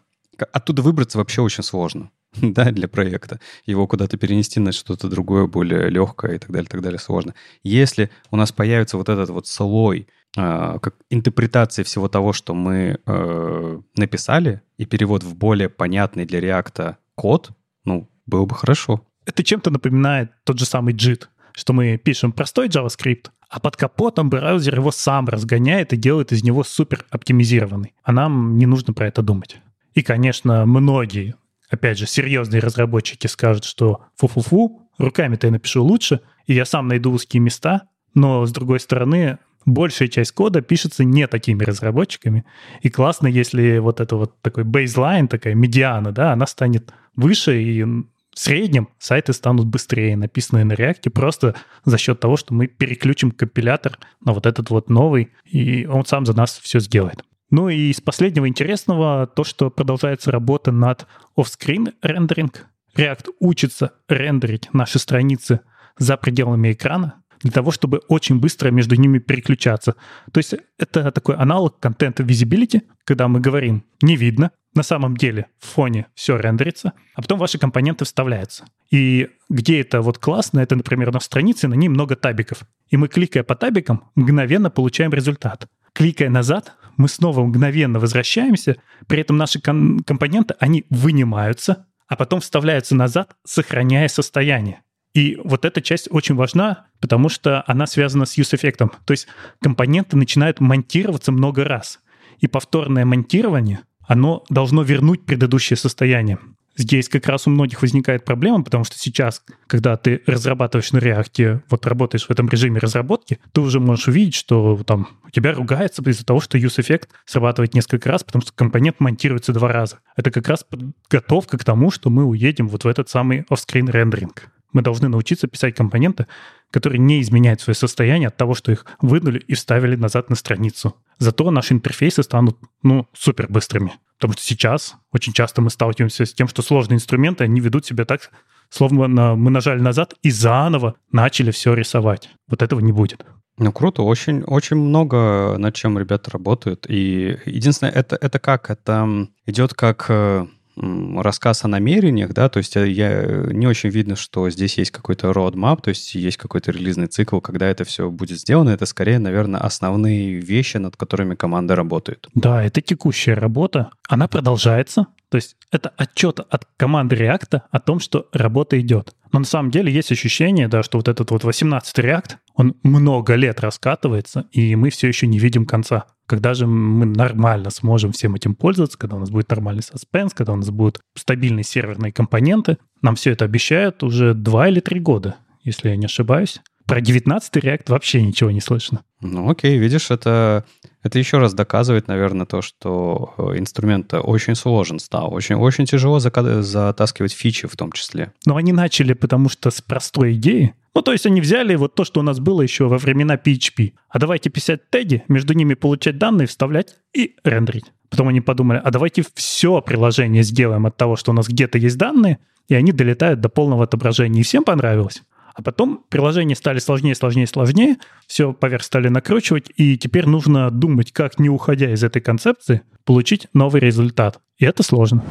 Оттуда выбраться вообще очень сложно. <laughs> да, для проекта. Его куда-то перенести на что-то другое, более легкое и так далее, так далее, сложно. Если у нас появится вот этот вот слой э, как интерпретации всего того, что мы э, написали, и перевод в более понятный для реакта код, ну, было бы хорошо. Это чем-то напоминает тот же самый JIT, что мы пишем простой JavaScript, а под капотом браузер его сам разгоняет и делает из него супер оптимизированный. А нам не нужно про это думать. И, конечно, многие опять же, серьезные разработчики скажут, что фу-фу-фу, руками-то я напишу лучше, и я сам найду узкие места, но, с другой стороны, большая часть кода пишется не такими разработчиками. И классно, если вот это вот такой бейзлайн, такая медиана, да, она станет выше, и в среднем сайты станут быстрее, написанные на React, просто за счет того, что мы переключим компилятор на вот этот вот новый, и он сам за нас все сделает. Ну и из последнего интересного то, что продолжается работа над off-screen рендеринг. React учится рендерить наши страницы за пределами экрана для того, чтобы очень быстро между ними переключаться. То есть это такой аналог контента visibility, когда мы говорим «не видно», на самом деле в фоне все рендерится, а потом ваши компоненты вставляются. И где это вот классно, это, например, на странице, на ней много табиков. И мы, кликая по табикам, мгновенно получаем результат. Кликая назад, мы снова мгновенно возвращаемся, при этом наши кон- компоненты, они вынимаются, а потом вставляются назад, сохраняя состояние. И вот эта часть очень важна, потому что она связана с use-эффектом. То есть компоненты начинают монтироваться много раз. И повторное монтирование, оно должно вернуть предыдущее состояние. Здесь как раз у многих возникает проблема, потому что сейчас, когда ты разрабатываешь на React, вот работаешь в этом режиме разработки, ты уже можешь увидеть, что там у тебя ругается из-за того, что use-эффект срабатывает несколько раз, потому что компонент монтируется два раза. Это как раз подготовка к тому, что мы уедем вот в этот самый off-screen рендеринг. Мы должны научиться писать компоненты, которые не изменяют свое состояние от того, что их вынули и вставили назад на страницу. Зато наши интерфейсы станут, ну, супер быстрыми. Потому что сейчас очень часто мы сталкиваемся с тем, что сложные инструменты, они ведут себя так, словно мы нажали назад и заново начали все рисовать. Вот этого не будет. Ну, круто, очень, очень много над чем ребята работают. И единственное, это, это как? Это идет как э, рассказ о намерениях, да, то есть э, я э, не очень видно, что здесь есть какой-то roadmap, то есть есть какой-то релизный цикл, когда это все будет сделано. Это скорее, наверное, основные вещи, над которыми команда работает. Да, это текущая работа. Она продолжается. То есть это отчет от команды React о том, что работа идет. Но на самом деле есть ощущение, да, что вот этот вот 18-й React, он много лет раскатывается, и мы все еще не видим конца. Когда же мы нормально сможем всем этим пользоваться, когда у нас будет нормальный саспенс, когда у нас будут стабильные серверные компоненты, нам все это обещают уже два или три года, если я не ошибаюсь. Про 19 React вообще ничего не слышно. Ну окей, видишь, это, это еще раз доказывает, наверное, то, что э, инструмент очень сложен стал. Очень, очень тяжело затаскивать фичи в том числе. Но они начали, потому что с простой идеи. Ну, то есть они взяли вот то, что у нас было еще во времена PHP. А давайте писать теги, между ними получать данные, вставлять и рендерить. Потом они подумали, а давайте все приложение сделаем от того, что у нас где-то есть данные, и они долетают до полного отображения. И всем понравилось. А потом приложения стали сложнее, сложнее, сложнее, все поверх стали накручивать, и теперь нужно думать, как, не уходя из этой концепции, получить новый результат. И это сложно.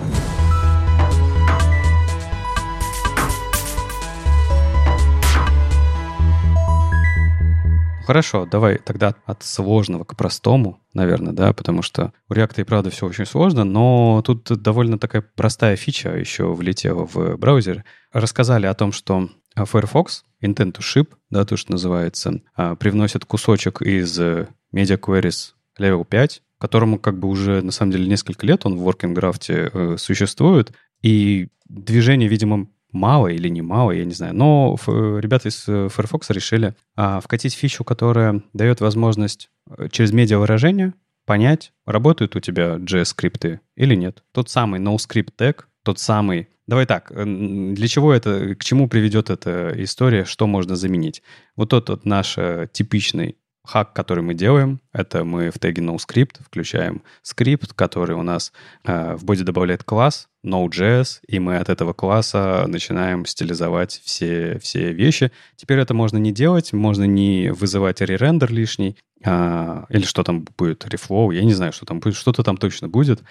Хорошо, давай тогда от сложного к простому, наверное, да, потому что у React и правда все очень сложно, но тут довольно такая простая фича еще влетела в браузер. Рассказали о том, что Firefox, Intent to Ship, да, то, что называется, а, привносит кусочек из Media Queries Level 5, которому как бы уже на самом деле несколько лет он в Working Graph э, существует, и движение, видимо, мало или не мало, я не знаю. Но ребята из э, Firefox решили а, вкатить фичу, которая дает возможность э, через медиа-выражение понять, работают у тебя JS-скрипты или нет. Тот самый NoScript tag, тот самый... Давай так, э, для чего это, к чему приведет эта история, что можно заменить? Вот тот вот наш типичный хак, который мы делаем, это мы в теге NoScript включаем скрипт, который у нас э, в боди добавляет класс Node.js, и мы от этого класса начинаем стилизовать все, все вещи. Теперь это можно не делать, можно не вызывать ререндер лишний, э, или что там будет, reflow, я не знаю, что там будет, что-то там точно будет,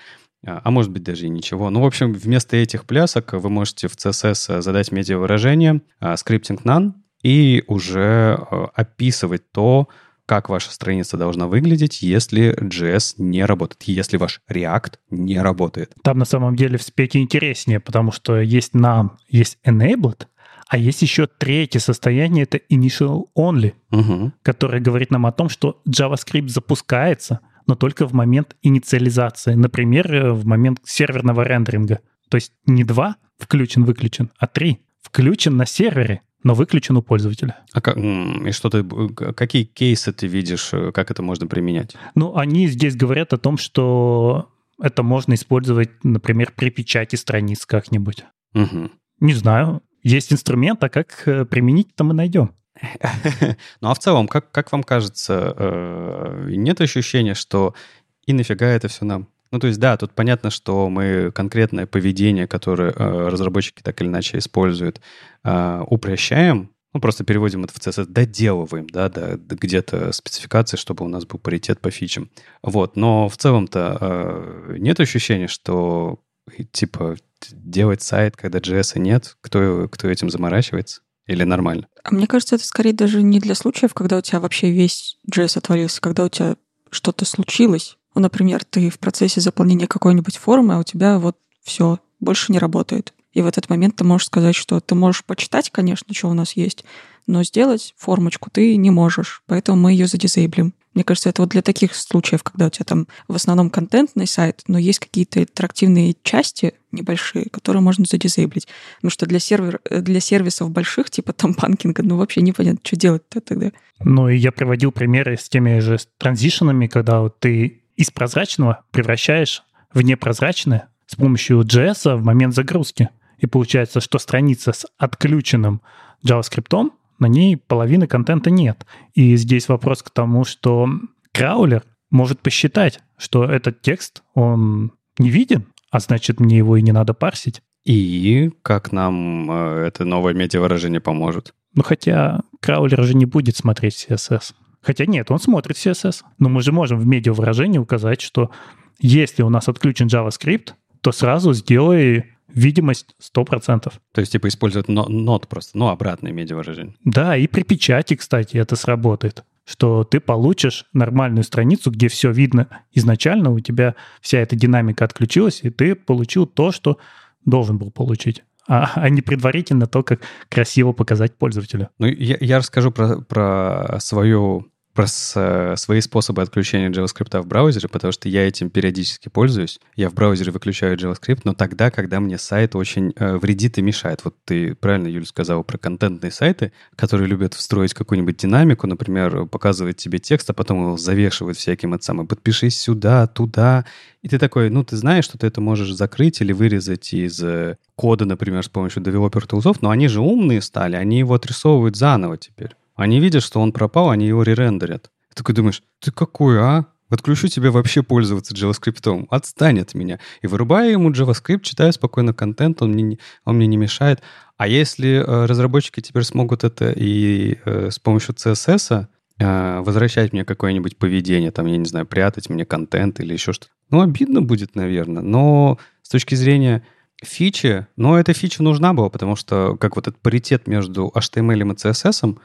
а, а может быть даже и ничего. Ну, в общем, вместо этих плясок вы можете в CSS задать медиа-выражение, э, scripting none, и уже э, описывать то, как ваша страница должна выглядеть, если JS не работает, если ваш React не работает. Там на самом деле в спеке интереснее, потому что есть нам, есть enabled, а есть еще третье состояние, это initial only, угу. которое говорит нам о том, что JavaScript запускается, но только в момент инициализации, например, э, в момент серверного рендеринга. То есть не два включен-выключен, а три включен на сервере, но выключен у пользователя. А как, и что ты, какие кейсы ты видишь, э, как это можно применять? Ну, они здесь говорят о том, что это можно использовать, например, при печати страниц как-нибудь. Угу. Не знаю. Есть инструмент, а как э, применить, то мы найдем. <laughs> Ну а в целом, как, как вам кажется, э, нет ощущения, что и нафига это все нам? Ну, то есть, да, тут понятно, что мы конкретное поведение, которое э, разработчики так или иначе используют, э, упрощаем, ну, просто переводим это в CSS, доделываем, да, до где-то спецификации, чтобы у нас был паритет по фичам. Вот, но в целом-то э, нет ощущения, что, типа, делать сайт, когда JS нет, кто, кто этим заморачивается? Или нормально? А мне кажется, это скорее даже не для случаев, когда у тебя вообще весь JS отвалился, когда у тебя что-то случилось, ну, например, ты в процессе заполнения какой-нибудь формы, а у тебя вот все, больше не работает. И в этот момент ты можешь сказать, что ты можешь почитать, конечно, что у нас есть, но сделать формочку ты не можешь, поэтому мы ее задизейблим. Мне кажется, это вот для таких случаев, когда у тебя там в основном контентный сайт, но есть какие-то интерактивные части небольшие, которые можно задизейблить. Потому что для, сервер, для сервисов больших, типа там банкинга, ну вообще непонятно, что делать-то тогда. Ну и я приводил примеры с теми же транзишенами, когда вот ты из прозрачного превращаешь в непрозрачное с помощью JS в момент загрузки. И получается, что страница с отключенным JavaScript, на ней половины контента нет. И здесь вопрос к тому, что краулер может посчитать, что этот текст, он не виден, а значит, мне его и не надо парсить. И как нам э, это новое медиавыражение поможет? Ну, хотя краулер же не будет смотреть CSS. Хотя нет, он смотрит CSS. Но мы же можем в медиавыражении указать, что если у нас отключен JavaScript, то сразу сделай видимость 100%. То есть, типа, используют нот просто, ну, обратное медиавыражение. Да, и при печати, кстати, это сработает что ты получишь нормальную страницу, где все видно изначально, у тебя вся эта динамика отключилась, и ты получил то, что должен был получить а, а не предварительно то, как красиво показать пользователю. Ну, я, я расскажу про, про свою про свои способы отключения JavaScript в браузере, потому что я этим периодически пользуюсь. Я в браузере выключаю JavaScript, но тогда, когда мне сайт очень э, вредит и мешает. Вот ты правильно, Юль, сказал про контентные сайты, которые любят встроить какую-нибудь динамику, например, показывать тебе текст, а потом его завешивают всяким это самое «подпишись сюда, туда». И ты такой, ну, ты знаешь, что ты это можешь закрыть или вырезать из э, кода, например, с помощью developer tools, но они же умные стали, они его отрисовывают заново теперь. Они видят, что он пропал, они его ререндерят. Ты такой думаешь, ты какой, а? Отключу тебе вообще пользоваться JavaScript. Отстань от меня. И вырубаю ему JavaScript, читаю спокойно контент, он мне, не, он мне не мешает. А если э, разработчики теперь смогут это и э, с помощью CSS э, возвращать мне какое-нибудь поведение, там, я не знаю, прятать мне контент или еще что-то, ну, обидно будет, наверное. Но с точки зрения фичи, ну, эта фича нужна была, потому что как вот этот паритет между HTML и CSS,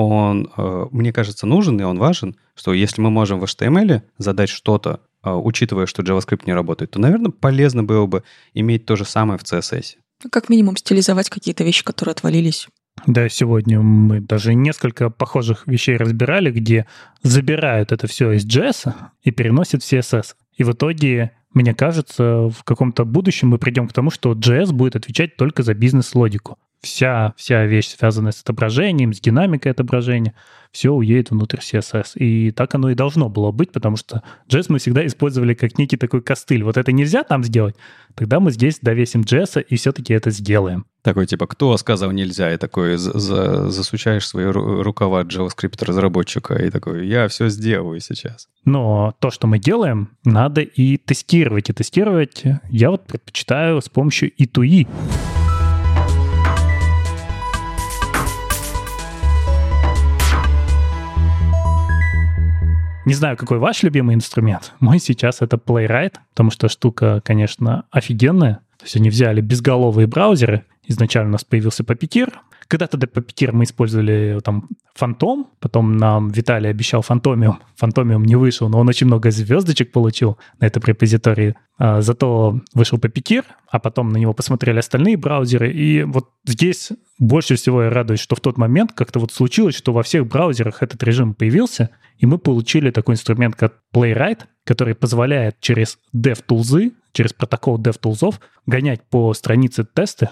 он, э, мне кажется, нужен и он важен, что если мы можем в HTML задать что-то, э, учитывая, что JavaScript не работает, то, наверное, полезно было бы иметь то же самое в CSS. Ну, как минимум стилизовать какие-то вещи, которые отвалились. Да, сегодня мы даже несколько похожих вещей разбирали, где забирают это все из JS и переносят в CSS. И в итоге, мне кажется, в каком-то будущем мы придем к тому, что JS будет отвечать только за бизнес-логику вся, вся вещь, связанная с отображением, с динамикой отображения, все уедет внутрь CSS. И так оно и должно было быть, потому что JS мы всегда использовали как некий такой костыль. Вот это нельзя там сделать, тогда мы здесь довесим JS и все-таки это сделаем. Такой типа, кто сказал нельзя? И такой за засучаешь свои рукава JavaScript разработчика и такой, я все сделаю сейчас. Но то, что мы делаем, надо и тестировать. И тестировать я вот предпочитаю с помощью E2E. Не знаю, какой ваш любимый инструмент. Мой сейчас это Playwright, потому что штука, конечно, офигенная. То есть они взяли безголовые браузеры. Изначально у нас появился Puppeteer, когда-то до Puppeteer мы использовали там Фантом, потом нам Виталий обещал Фантомиум. Фантомиум не вышел, но он очень много звездочек получил на этом репозитории. А, зато вышел Puppeteer, а потом на него посмотрели остальные браузеры. И вот здесь больше всего я радуюсь, что в тот момент как-то вот случилось, что во всех браузерах этот режим появился, и мы получили такой инструмент, как Playwright, который позволяет через DevTools, через протокол DevTools гонять по странице тесты,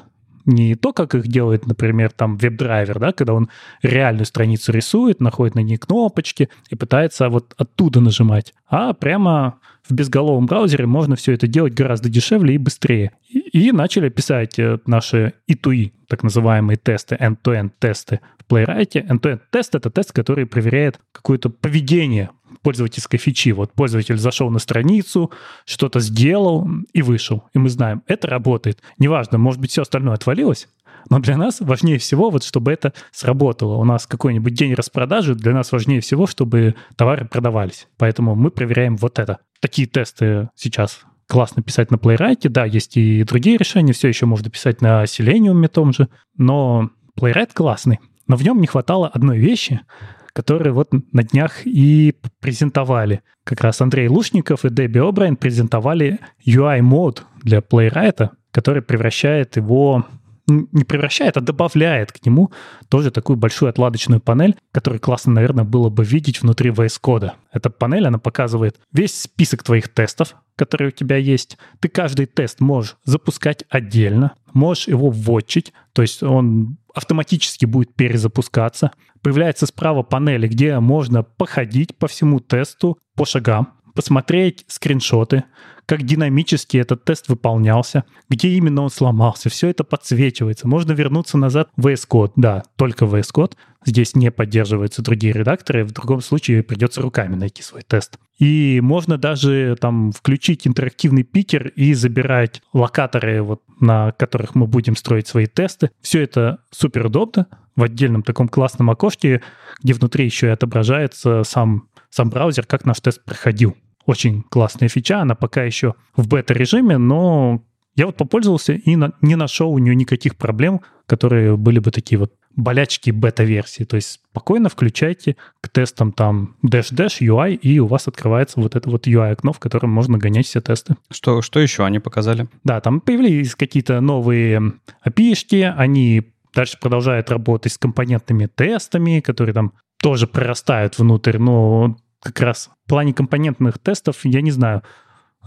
не то, как их делает, например, там веб-драйвер, да, когда он реальную страницу рисует, находит на ней кнопочки и пытается вот оттуда нажимать, а прямо в безголовом браузере можно все это делать гораздо дешевле и быстрее. И, и начали писать э, наши E2E, так называемые тесты, end-to-end тесты в Playwright. End-to-end тест — это тест, который проверяет какое-то поведение пользовательской фичи. Вот пользователь зашел на страницу, что-то сделал и вышел. И мы знаем, это работает. Неважно, может быть, все остальное отвалилось, но для нас важнее всего, вот, чтобы это сработало. У нас какой-нибудь день распродажи, для нас важнее всего, чтобы товары продавались. Поэтому мы проверяем вот это. Такие тесты сейчас классно писать на Playwright. Да, есть и другие решения, все еще можно писать на Selenium том же, но Playwright классный. Но в нем не хватало одной вещи, которые вот на днях и презентовали. Как раз Андрей Лушников и Дебби Обрайн презентовали UI-мод для Playwright, который превращает его не превращает, а добавляет к нему тоже такую большую отладочную панель, которую классно, наверное, было бы видеть внутри VS Code. Эта панель, она показывает весь список твоих тестов, которые у тебя есть. Ты каждый тест можешь запускать отдельно, можешь его вводчить, то есть он автоматически будет перезапускаться. Появляется справа панели, где можно походить по всему тесту по шагам, посмотреть скриншоты, как динамически этот тест выполнялся, где именно он сломался. Все это подсвечивается. Можно вернуться назад в VS Code. Да, только VS Code. Здесь не поддерживаются другие редакторы. В другом случае придется руками найти свой тест. И можно даже там включить интерактивный питер и забирать локаторы, вот, на которых мы будем строить свои тесты. Все это супер удобно в отдельном таком классном окошке, где внутри еще и отображается сам, сам браузер, как наш тест проходил очень классная фича, она пока еще в бета-режиме, но я вот попользовался и на, не нашел у нее никаких проблем, которые были бы такие вот болячки бета-версии. То есть спокойно включайте к тестам там dash-dash UI, и у вас открывается вот это вот UI-окно, в котором можно гонять все тесты. Что, что еще они показали? Да, там появились какие-то новые API, они дальше продолжают работать с компонентными тестами, которые там тоже прорастают внутрь, но как раз в плане компонентных тестов, я не знаю,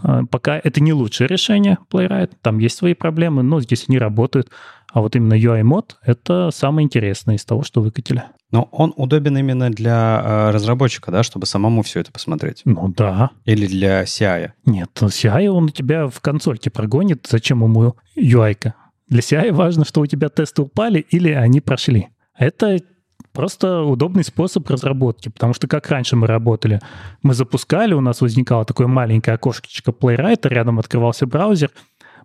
а, пока это не лучшее решение Playwright, там есть свои проблемы, но здесь они работают. А вот именно UI-мод — это самое интересное из того, что выкатили. Но он удобен именно для э, разработчика, да, чтобы самому все это посмотреть? Ну да. Или для CI? Нет, CI он у тебя в консольке прогонит. Зачем ему UI-ка? Для CI важно, что у тебя тесты упали или они прошли. Это Просто удобный способ разработки, потому что как раньше мы работали, мы запускали, у нас возникало такое маленькое окошечко Playwright, рядом открывался браузер,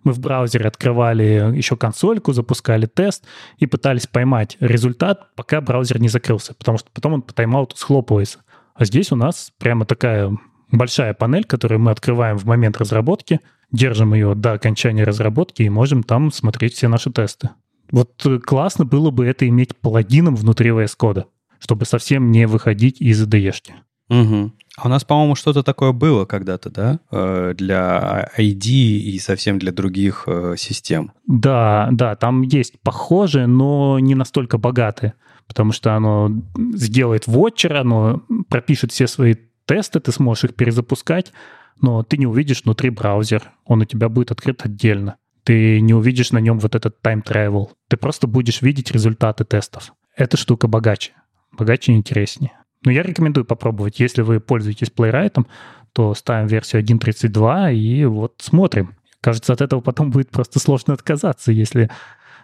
мы в браузере открывали еще консольку, запускали тест и пытались поймать результат, пока браузер не закрылся, потому что потом он по тайм-ауту схлопывается. А здесь у нас прямо такая большая панель, которую мы открываем в момент разработки, держим ее до окончания разработки и можем там смотреть все наши тесты. Вот э, классно было бы это иметь плагином внутри VS Code, чтобы совсем не выходить из IDE-шки. Угу. А у нас, по-моему, что-то такое было когда-то, да? Э, для ID и совсем для других э, систем. Да, да, там есть похожие, но не настолько богатые, потому что оно сделает вотчер, оно пропишет все свои тесты, ты сможешь их перезапускать, но ты не увидишь внутри браузер, он у тебя будет открыт отдельно ты не увидишь на нем вот этот time travel. Ты просто будешь видеть результаты тестов. Эта штука богаче. Богаче и интереснее. Но я рекомендую попробовать. Если вы пользуетесь Playwright, то ставим версию 1.32 и вот смотрим. Кажется, от этого потом будет просто сложно отказаться, если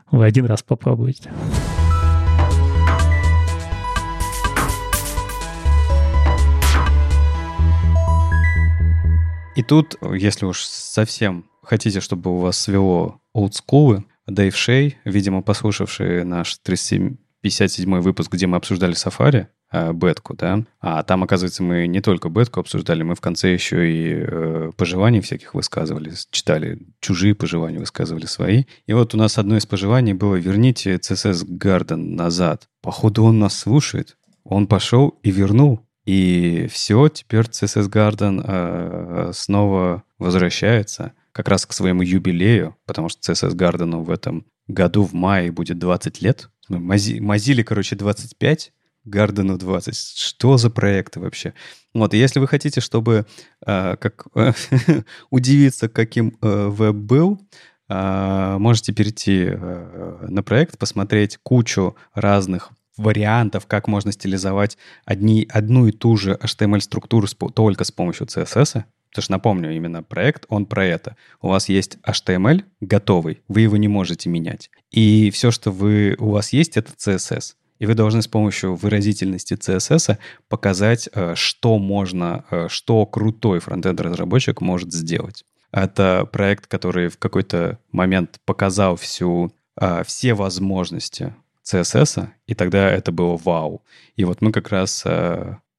вы один раз попробуете. И тут, если уж совсем хотите, чтобы у вас свело олдскулы, Дэйв Шей, видимо, послушавший наш 357 выпуск, где мы обсуждали Safari, э, бетку, да, а там, оказывается, мы не только бетку обсуждали, мы в конце еще и э, пожеланий всяких высказывали, читали чужие пожелания, высказывали свои. И вот у нас одно из пожеланий было «Верните CSS Garden назад». Походу, он нас слушает. Он пошел и вернул. И все, теперь CSS Garden э, снова возвращается как раз к своему юбилею, потому что CSS Garden в этом году в мае будет 20 лет. Мази, Mozilla, короче, 25, Гардену 20. Что за проекты вообще? Вот, если вы хотите, чтобы э, как, э, <laughs> удивиться, каким э, веб был, э, можете перейти э, на проект, посмотреть кучу разных вариантов, как можно стилизовать одни, одну и ту же HTML-структуру только с помощью CSS. Потому что, напомню, именно проект, он про это. У вас есть HTML готовый, вы его не можете менять. И все, что вы, у вас есть, это CSS. И вы должны с помощью выразительности CSS показать, э, что можно, э, что крутой фронтенд-разработчик может сделать. Это проект, который в какой-то момент показал всю, э, все возможности CSS, и тогда это было вау. И вот мы как раз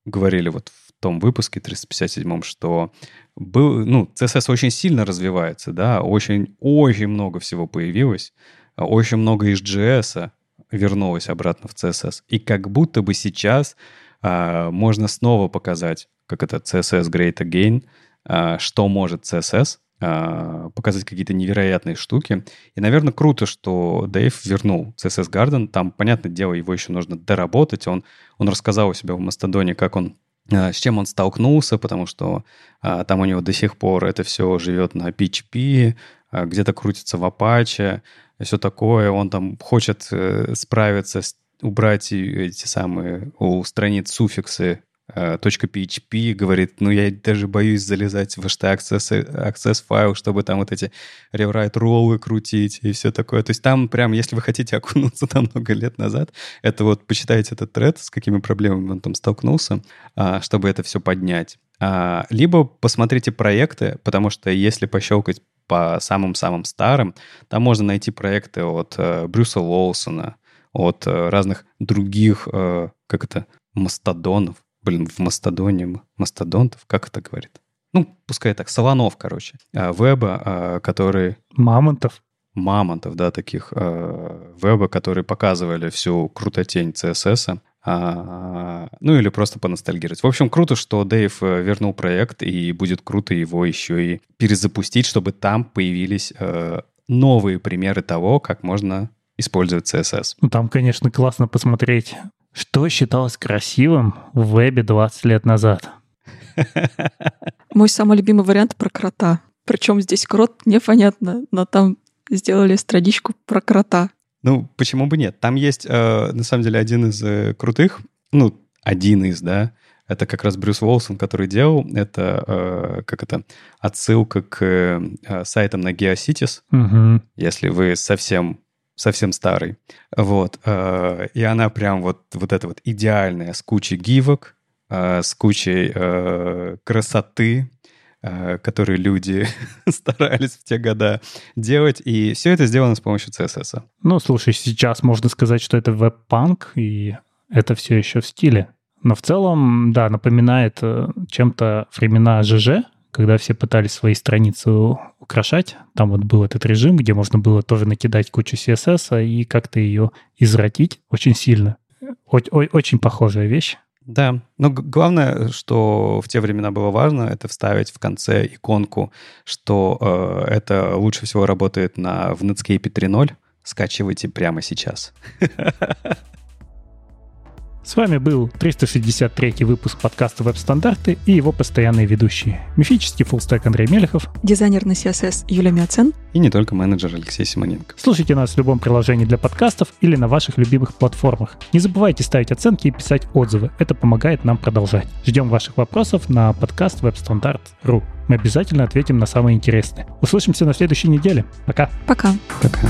говорили вот в том выпуске 357, что был, ну, CSS очень сильно развивается, да, очень-очень много всего появилось, очень много из JS вернулось обратно в CSS. И как будто бы сейчас а, можно снова показать, как это CSS Great Again, а, что может CSS, а, показать какие-то невероятные штуки. И, наверное, круто, что Дэйв вернул CSS Garden. Там, понятное дело, его еще нужно доработать. Он, он рассказал у себя в Мастодоне, как он с чем он столкнулся, потому что а, там у него до сих пор это все живет на PHP, а, где-то крутится в Apache, все такое. Он там хочет э, справиться, с, убрать эти самые у страниц суффиксы .php говорит, ну я даже боюсь залезать в HT access, access файл, чтобы там вот эти rewrite роллы крутить и все такое. То есть там прям, если вы хотите окунуться там много лет назад, это вот почитайте этот тред, с какими проблемами он там столкнулся, а, чтобы это все поднять. А, либо посмотрите проекты, потому что если пощелкать по самым-самым старым, там можно найти проекты от э, Брюса Лоусона, от э, разных других, э, как это, мастодонов, блин, в Мастодоне, мастодонтов, как это говорит? Ну, пускай так, Солонов, короче, а, веба, а, который... Мамонтов. Мамонтов, да, таких а, веба, которые показывали всю крутотень CSS, ну или просто поностальгировать. В общем, круто, что Дэйв э, вернул проект, и будет круто его еще и перезапустить, чтобы там появились э, новые примеры того, как можно использовать CSS. Ну, там, конечно, классно посмотреть Что считалось красивым в вебе 20 лет назад? Мой самый любимый вариант про крота. Причем здесь крот непонятно, но там сделали страничку про крота. Ну, почему бы нет? Там есть, э, на самом деле, один из э, крутых, ну, один из, да, это как раз Брюс Уолсон, который делал. Это, э, как это, отсылка к э, сайтам на GeoCities, Угу. если вы совсем совсем старый. Вот. э, и она прям вот, вот эта вот идеальная, с кучей гивок, э, с кучей э, красоты, которые люди <laughs> старались в те года делать. И все это сделано с помощью CSS. Ну, слушай, сейчас можно сказать, что это веб-панк, и это все еще в стиле. Но в целом, да, напоминает чем-то времена ЖЖ, когда все пытались свои страницы украшать. Там вот был этот режим, где можно было тоже накидать кучу CSS и как-то ее извратить очень сильно. О- о- очень похожая вещь. Да, но главное, что в те времена было важно, это вставить в конце иконку, что э, это лучше всего работает на в Netscape 3.0. Скачивайте прямо сейчас. <laughs> С вами был 363 выпуск подкаста «Веб-стандарты» и его постоянные ведущие. Мифический фуллстек Андрей Мелехов. Дизайнер на CSS Юлия Мяцен. И не только менеджер Алексей Симоненко. Слушайте нас в любом приложении для подкастов или на ваших любимых платформах. Не забывайте ставить оценки и писать отзывы. Это помогает нам продолжать. Ждем ваших вопросов на подкаст webstandard.ru. Мы обязательно ответим на самые интересные. Услышимся на следующей неделе. Пока. Пока. Пока.